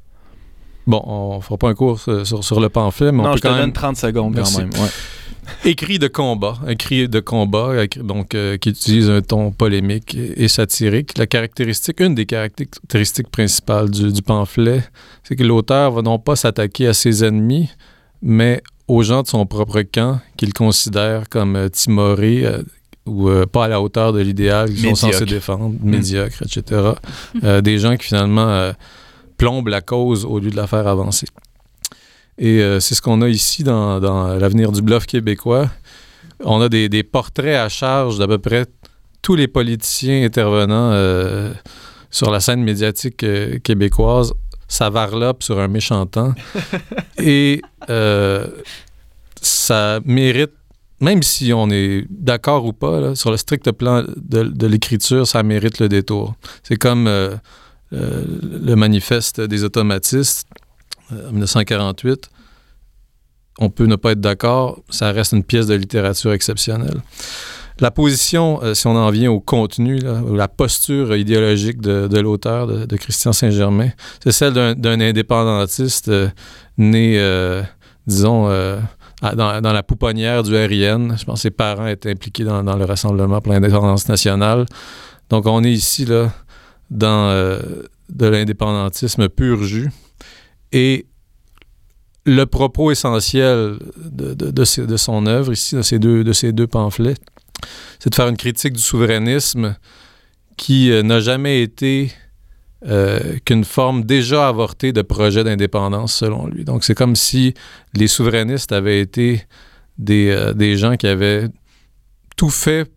Bon, on fera pas un cours sur, le pamphlet, mais on peut je quand te donne 30 secondes quand même. (laughs) Écrit de combat, écrit de combat, donc euh, qui utilise un ton polémique et satirique. La caractéristique, une des caractéristiques principales du, pamphlet, c'est que l'auteur va non pas s'attaquer à ses ennemis, mais aux gens de son propre camp qu'il considère comme euh, timorés euh, ou pas à la hauteur de l'idéal qu'ils sont censés défendre, mmh. médiocres, etc. Mmh. des gens qui finalement plombent la cause au lieu de la faire avancer. Et euh, c'est ce qu'on a ici dans, l'avenir du bluff québécois. On a des, portraits à charge d'à peu près tous les politiciens intervenants euh, sur la scène médiatique euh, québécoise. Ça varlope sur un méchant temps. (laughs) Et ça mérite, même si on est d'accord ou pas, sur le strict plan de, l'écriture, ça mérite le détour. C'est comme le manifeste des automatistes en 1948. On peut ne pas être d'accord, ça reste une pièce de littérature exceptionnelle. La position, euh, si on en vient au contenu, la posture idéologique de, l'auteur, de, Christian Saint-Germain, c'est celle d'un indépendantiste euh, né, euh, disons, dans, la pouponnière du RIN. Je pense que ses parents étaient impliqués dans, le Rassemblement pour l'indépendance nationale. Donc on est ici là, dans de l'indépendantisme pur jus. Et le propos essentiel de, de, son œuvre ici, de ces deux, de ces deux pamphlets, c'est de faire une critique du souverainisme qui euh, n'a jamais été euh, qu'une forme déjà avortée de projet d'indépendance, selon lui. Donc, c'est comme si les souverainistes avaient été des, euh, des gens qui avaient tout fait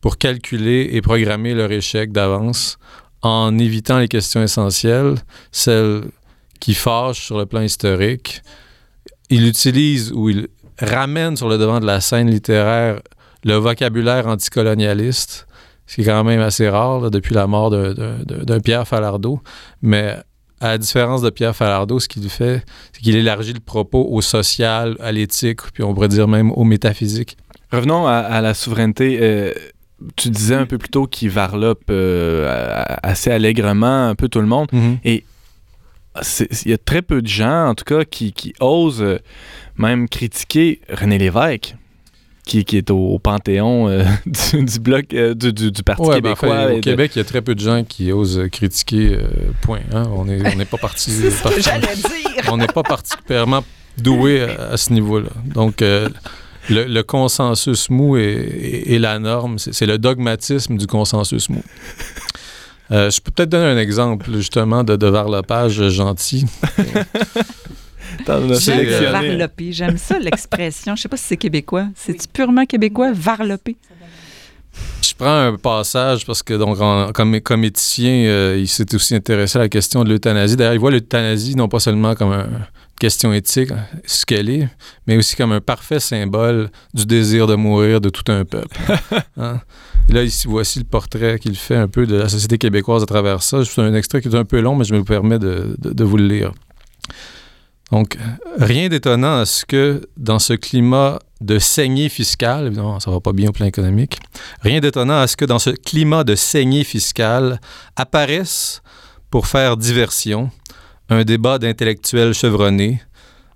pour calculer et programmer leur échec d'avance en évitant les questions essentielles, celles qui fâche sur le plan historique. Il utilise ou il ramène sur le devant de la scène littéraire le vocabulaire anticolonialiste, ce qui est quand même assez rare depuis la mort d'un Pierre Falardeau. Mais à la différence de Pierre Falardeau, ce qu'il fait, c'est qu'il élargit le propos au social, à l'éthique, puis on pourrait dire même au métaphysique. Revenons à, la souveraineté. Euh, tu disais un peu plus tôt qu'il varlope euh, assez allègrement un peu tout le monde. Mm-hmm. Et il y a très peu de gens, en tout cas, qui, osent euh, même critiquer René Lévesque. Qui, qui est au, panthéon euh, (laughs) du, bloc euh, du, du, Parti ben, québécois. au Québec, il y a très peu de gens qui osent critiquer. point. Hein. On n'est on pas parti. (laughs) On n'est pas particulièrement doué à, ce niveau-là. Donc, le, consensus mou est la norme. C'est le dogmatisme du consensus mou. Euh, je peux peut-être donner un exemple, justement, de, de varlopage gentil. (laughs) J'aime varloper. J'aime ça, l'expression. Je sais pas si c'est québécois. C'est purement québécois, varloper? Je prends un passage parce que, donc, comme, comme éthicien, euh, il s'est aussi intéressé à la question de l'euthanasie. D'ailleurs, il voit l'euthanasie non pas seulement comme une question éthique, ce qu'elle est, mais aussi comme un parfait symbole du désir de mourir de tout un peuple. (laughs) Hein? là, ici, voici le portrait qu'il fait un peu de la société québécoise à travers ça. C'est un extrait qui est un peu long, mais je me permets de, de, vous le lire. Donc, rien d'étonnant à ce que dans ce climat de saignée fiscale, évidemment, ça va pas bien au plan économique, rien d'étonnant à ce que dans ce climat de saignée fiscale apparaisse, pour faire diversion, un débat d'intellectuels chevronnés,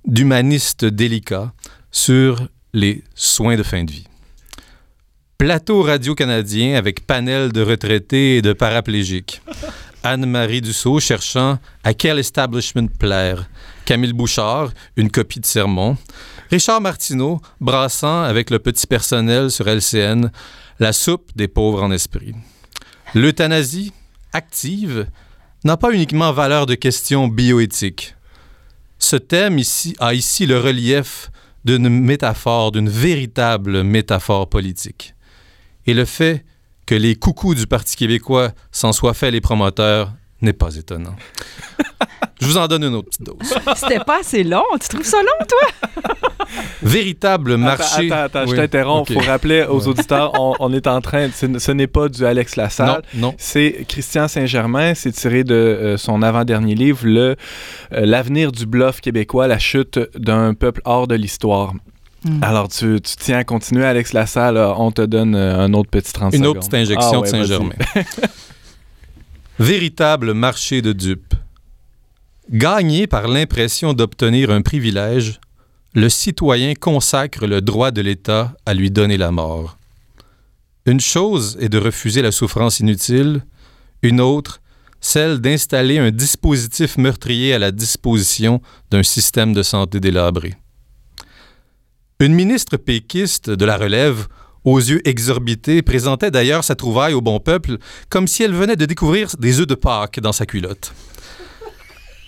d'humanistes délicats sur les soins de fin de vie plateau radio-canadien avec panel de retraités et de paraplégiques. Anne-Marie Dussault cherchant à quel establishment plaire. Camille Bouchard, une copie de sermon. Richard Martineau, brassant avec le petit personnel sur LCN la soupe des pauvres en esprit. L'euthanasie, active, n'a pas uniquement valeur de question bioéthique. Ce thème ici a ici le relief d'une métaphore, d'une véritable métaphore politique. Et le fait que les coucous du Parti québécois s'en soient fait les promoteurs n'est pas étonnant. Je vous en donne une autre petite dose. (laughs) C'était pas assez long. Tu trouves ça long, toi? (laughs) Véritable marché. Attends, attends, je t'interromps. Il faut rappeler aux auditeurs, on, est en train. ce n'est pas du Alex Lassalle. Non, non. C'est Christian Saint-Germain. C'est tiré de euh, son avant-dernier livre, le euh, L'avenir du bluff québécois, la chute d'un peuple hors de l'histoire. Hmm. Alors, tu, tiens à continuer, Alex Lassalle. On te donne euh, un autre petit 30 Une autre petite injection ah de Saint-Germain. (laughs) Véritable marché de dupes. Gagné par l'impression d'obtenir un privilège, le citoyen consacre le droit de l'État à lui donner la mort. Une chose est de refuser la souffrance inutile, une autre, celle d'installer un dispositif meurtrier à la disposition d'un système de santé délabré. Une ministre péquiste de la relève, aux yeux exorbités, présentait d'ailleurs sa trouvaille au bon peuple comme si elle venait de découvrir des œufs de Pâques dans sa culotte.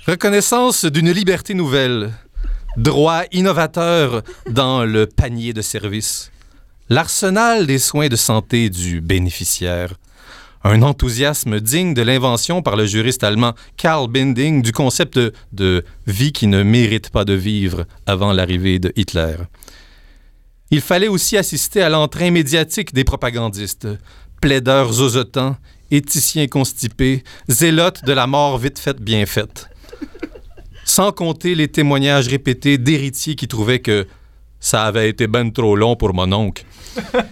Reconnaissance d'une liberté nouvelle. Droit innovateur dans le panier de services. L'arsenal des soins de santé du bénéficiaire. Un enthousiasme digne de l'invention par le juriste allemand Karl Binding du concept de, vie qui ne mérite pas de vivre avant l'arrivée de Hitler. Il fallait aussi assister à l'entrain médiatique des propagandistes, plaideurs zozotants, éthiciens constipés, zélotes de la mort vite faite bien faite sans compter les témoignages répétés d'héritiers qui trouvaient que ça avait été ben trop long pour mon oncle.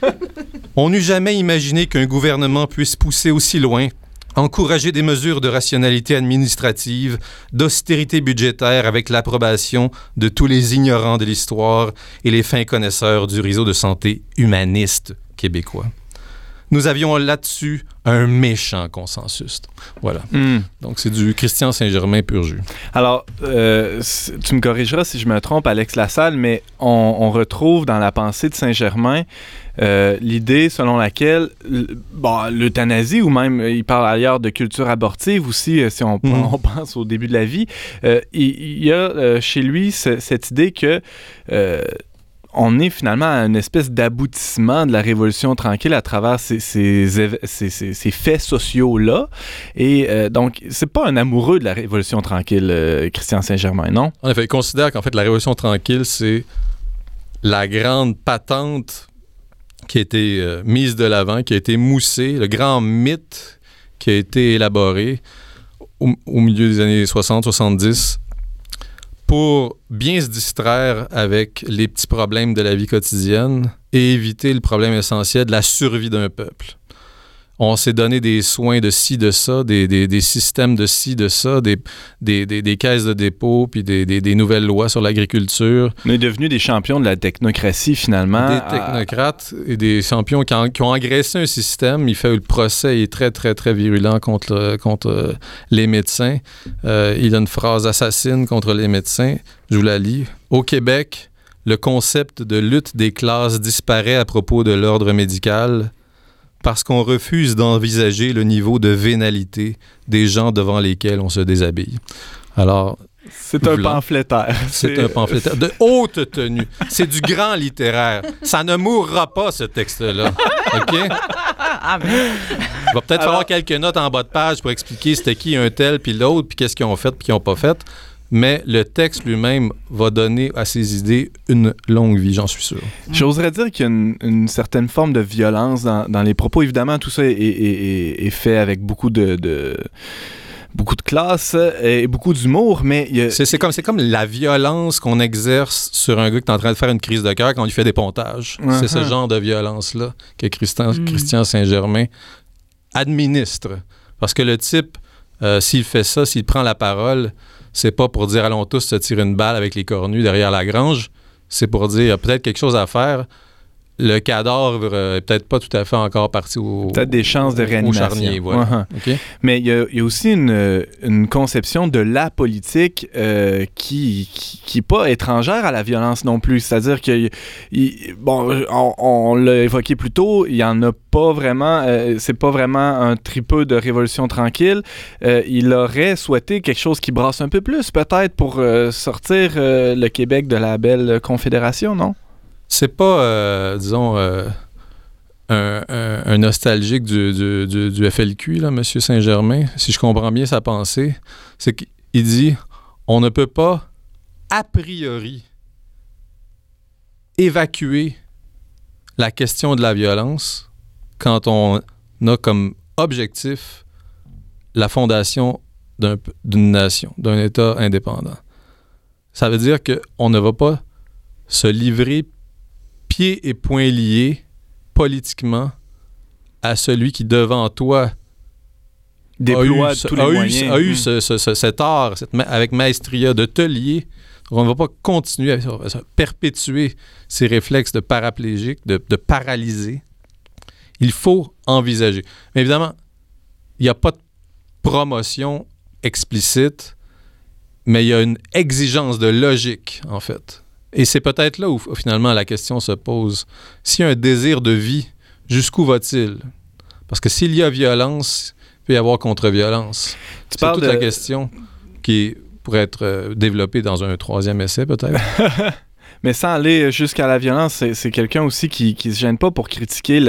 (laughs) On n'eût jamais imaginé qu'un gouvernement puisse pousser aussi loin, encourager des mesures de rationalité administrative, d'austérité budgétaire avec l'approbation de tous les ignorants de l'histoire et les fins connaisseurs du réseau de santé humaniste québécois. Nous avions là-dessus un méchant consensus. Voilà. Hmm. Donc, c'est du Christian Saint-Germain pur jus. Alors, euh, tu me corrigeras si je me trompe, Alex Lassalle, mais on, retrouve dans la pensée de Saint-Germain euh, l'idée selon laquelle l'euthanasie, ou même il parle ailleurs de culture abortive aussi, euh, si on, hmm. (laughs) on pense au début de la vie, il, y a chez lui cette idée que on est finalement à une espèce d'aboutissement de la Révolution tranquille à travers ces, faits sociaux-là. Et euh, donc, c'est pas un amoureux de la Révolution tranquille, euh, Christian Saint-Germain, non? En effet, il considère qu'en fait, la Révolution tranquille, c'est la grande patente qui a été euh, mise de l'avant, qui a été moussée, le grand mythe qui a été élaboré au, au milieu des années 60-70 pour bien se distraire avec les petits problèmes de la vie quotidienne et éviter le problème essentiel de la survie d'un peuple on s'est donné des soins de ci, de ça, des, des, systèmes de ci, de ça, des, des caisses de dépôt, puis des, nouvelles lois sur l'agriculture. On est devenus des champions de la technocratie, finalement. Des technocrates et des champions qui, ont engraissé un système. Il fait le procès est très, très, très virulent contre, contre les médecins. Euh, il a une phrase assassine contre les médecins. Je vous la lis. Au Québec, le concept de lutte des classes disparaît à propos de l'ordre médical parce qu'on refuse d'envisager le niveau de vénalité des gens devant lesquels on se déshabille. Alors, c'est un pamphlétaire. (laughs) C'est un pamphlétaire de haute tenue. C'est du grand littéraire. Ça ne mourra pas, ce texte-là. OK? Ah, Il va peut-être falloir quelques notes en bas de page pour expliquer c'était qui un tel puis l'autre, puis qu'est-ce qu'ils ont fait puis qu'ils n'ont pas fait mais le texte lui-même va donner à ses idées une longue vie, j'en suis sûr. J'oserais dire qu'il y a une, certaine forme de violence dans, les propos. Évidemment, tout ça est, fait avec beaucoup de, beaucoup de classe et beaucoup d'humour, mais... C'est comme, comme la violence qu'on exerce sur un gars qui est en train de faire une crise de cœur quand on lui fait des pontages. C'est ce uh-huh. genre de violence-là que Christian, mm. Christian Saint-Germain administre. Parce que le type, euh, s'il fait ça, s'il prend la parole, c'est pas pour dire allons tous se tirer une balle avec les cornus derrière la grange. C'est pour dire il y a peut-être quelque chose à faire. Le cadavre euh, est peut-être pas tout à fait encore parti au. Peut-être des chances de réanimation. charnier, voilà. Uh-huh. Mais il y, a aussi une, une, conception de la politique euh, qui, qui n'est pas étrangère à la violence non plus. C'est-à-dire que, bon, on, l'a évoqué plus tôt, il y en a pas vraiment, euh, c'est pas vraiment un tripeux de révolution tranquille. il aurait souhaité quelque chose qui brasse un peu plus, peut-être, pour sortir le Québec de la belle confédération, non? C'est pas, euh, disons, euh, un, nostalgique du, du, FLQ, là, M. Saint-Germain. Si je comprends bien sa pensée, c'est qu'il dit on ne peut pas, a priori, évacuer la question de la violence quand on a comme objectif la fondation d'une nation, d'un État indépendant. Ça veut dire qu'on ne va pas se livrer pieds et poings liés politiquement à celui qui, devant toi, déploie a eu, tous les moyens. a eu cet art avec maestria de te lier. on ne va pas continuer à, perpétuer ces réflexes de paraplégique, de, de paralyser. Il faut envisager. Mais évidemment, il n'y a pas de promotion explicite, mais il y a une exigence de logique, en fait. Et c'est peut-être là où finalement la question se pose. S'il y a un désir de vie, jusqu'où va-t-il? Parce que s'il y a violence, il peut y avoir contre-violence. C'est toute la question qui pourrait être euh, développée dans un troisième essai peut-être. (laughs) mais sans aller jusqu'à la violence, c'est quelqu'un aussi qui, qui se gêne pas pour critiquer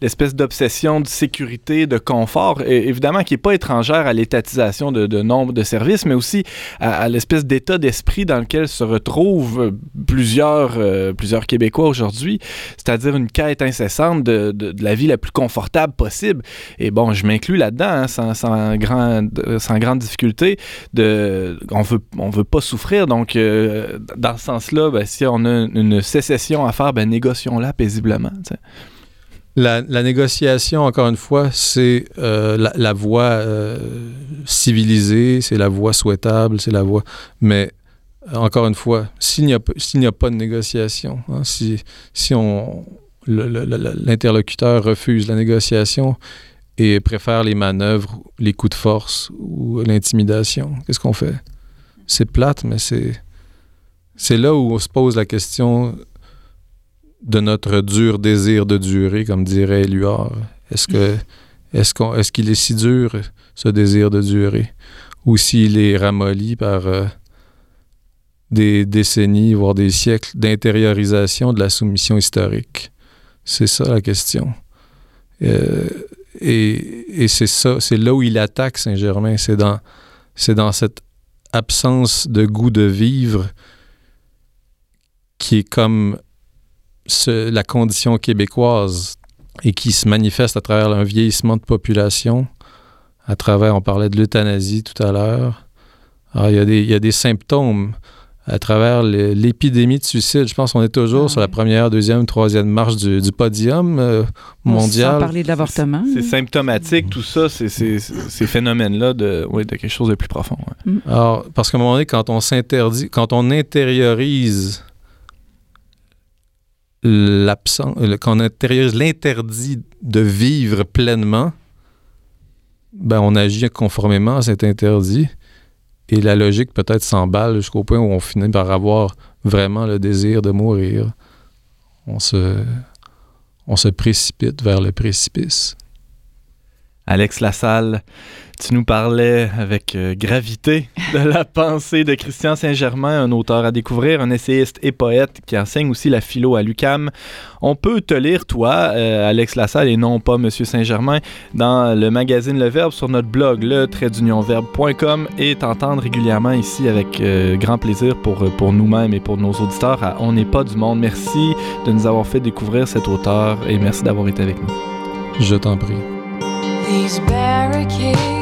l'espèce d'obsession de sécurité, de confort, évidemment qui n'est pas étrangère à l'étatisation de, de, nombre de services, mais aussi à, l'espèce d'état d'esprit dans lequel se retrouvent plusieurs, euh, plusieurs Québécois aujourd'hui, c'est-à-dire une quête incessante de, de, la vie la plus confortable possible. Et bon, je m'inclus là-dedans, hein, sans, sans, grand, sans grande difficulté. On veut, on veut pas souffrir, donc euh, dans ce sens-là, ben, si on on a une sécession à faire, ben négocions-la paisiblement. La, négociation, encore une fois, c'est euh, la, voie euh, civilisée, c'est la voie souhaitable, c'est la voie. Mais encore une fois, s'il n'y a, a, pas de négociation, hein, si, si on l'interlocuteur refuse la négociation et préfère les manœuvres, les coups de force ou l'intimidation, qu'est-ce qu'on fait? C'est plate, mais c'est c'est là où on se pose la question de notre dur désir de durer, comme dirait Éluard. Est-ce qu'il est si dur ce désir de durer? Ou s'il est ramolli par euh, des décennies voire des siècles d'intériorisation de la soumission historique? C'est ça la question. Euh, et, et c'est ça, c'est là où il attaque Saint-Germain, c'est dans c'est dans cette absence de goût de vivre qui est comme la condition québécoise et qui se manifeste à travers un vieillissement de population, à travers, on parlait de l'euthanasie tout à l'heure. Alors, il y, a des, il y a des symptômes à travers l'épidémie de suicide. Je pense qu'on est toujours ah sur la première, deuxième, troisième marche du, podium euh, mondial. Sans parler de l'avortement. C'est symptomatique, tout ça, c'est ces phénomènes-là de, ouais, de quelque chose de plus profond. Mm. Alors, parce qu'à un moment donné, quand on s'interdit, quand on intériorise l'absence, qu'on intériorise l'interdit de vivre pleinement, ben on agit conformément à cet interdit. Et la logique peut-être s'emballe jusqu'au point où on finit par avoir vraiment le désir de mourir. On se, on se précipite vers le précipice. Alex Lassalle, tu nous parlais avec euh, gravité (laughs) de la pensée de Christian Saint-Germain, un auteur à découvrir, un essayiste et poète qui enseigne aussi la philo à l'UCAM. On peut te lire, toi, euh, Alex Lassalle, et non pas Monsieur Saint-Germain, dans le magazine Le Verbe sur notre blog, le traitdunionverbe.com et t'entendre régulièrement ici avec euh, grand plaisir pour, pour nous-mêmes et pour nos auditeurs à On n'est pas du monde. Merci de nous avoir fait découvrir cet auteur et merci d'avoir été avec nous. Je t'en prie. these barricades.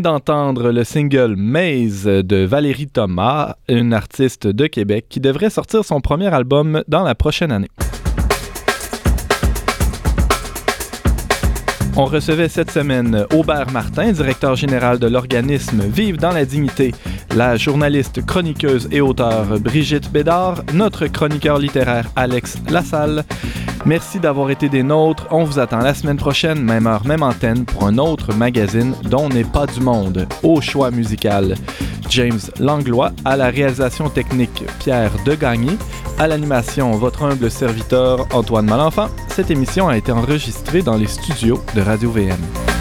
D'entendre le single Maze de Valérie Thomas, une artiste de Québec qui devrait sortir son premier album dans la prochaine année. On recevait cette semaine Aubert Martin, directeur général de l'organisme Vive dans la dignité, la journaliste, chroniqueuse et auteure Brigitte Bédard, notre chroniqueur littéraire Alex Lassalle. Merci d'avoir été des nôtres. On vous attend la semaine prochaine, même heure, même antenne, pour un autre magazine dont n'est pas du monde, au choix musical. James Langlois, à la réalisation technique Pierre Degagné, à l'animation votre humble serviteur Antoine Malenfant. Cette émission a été enregistrée dans les studios de Radio VM.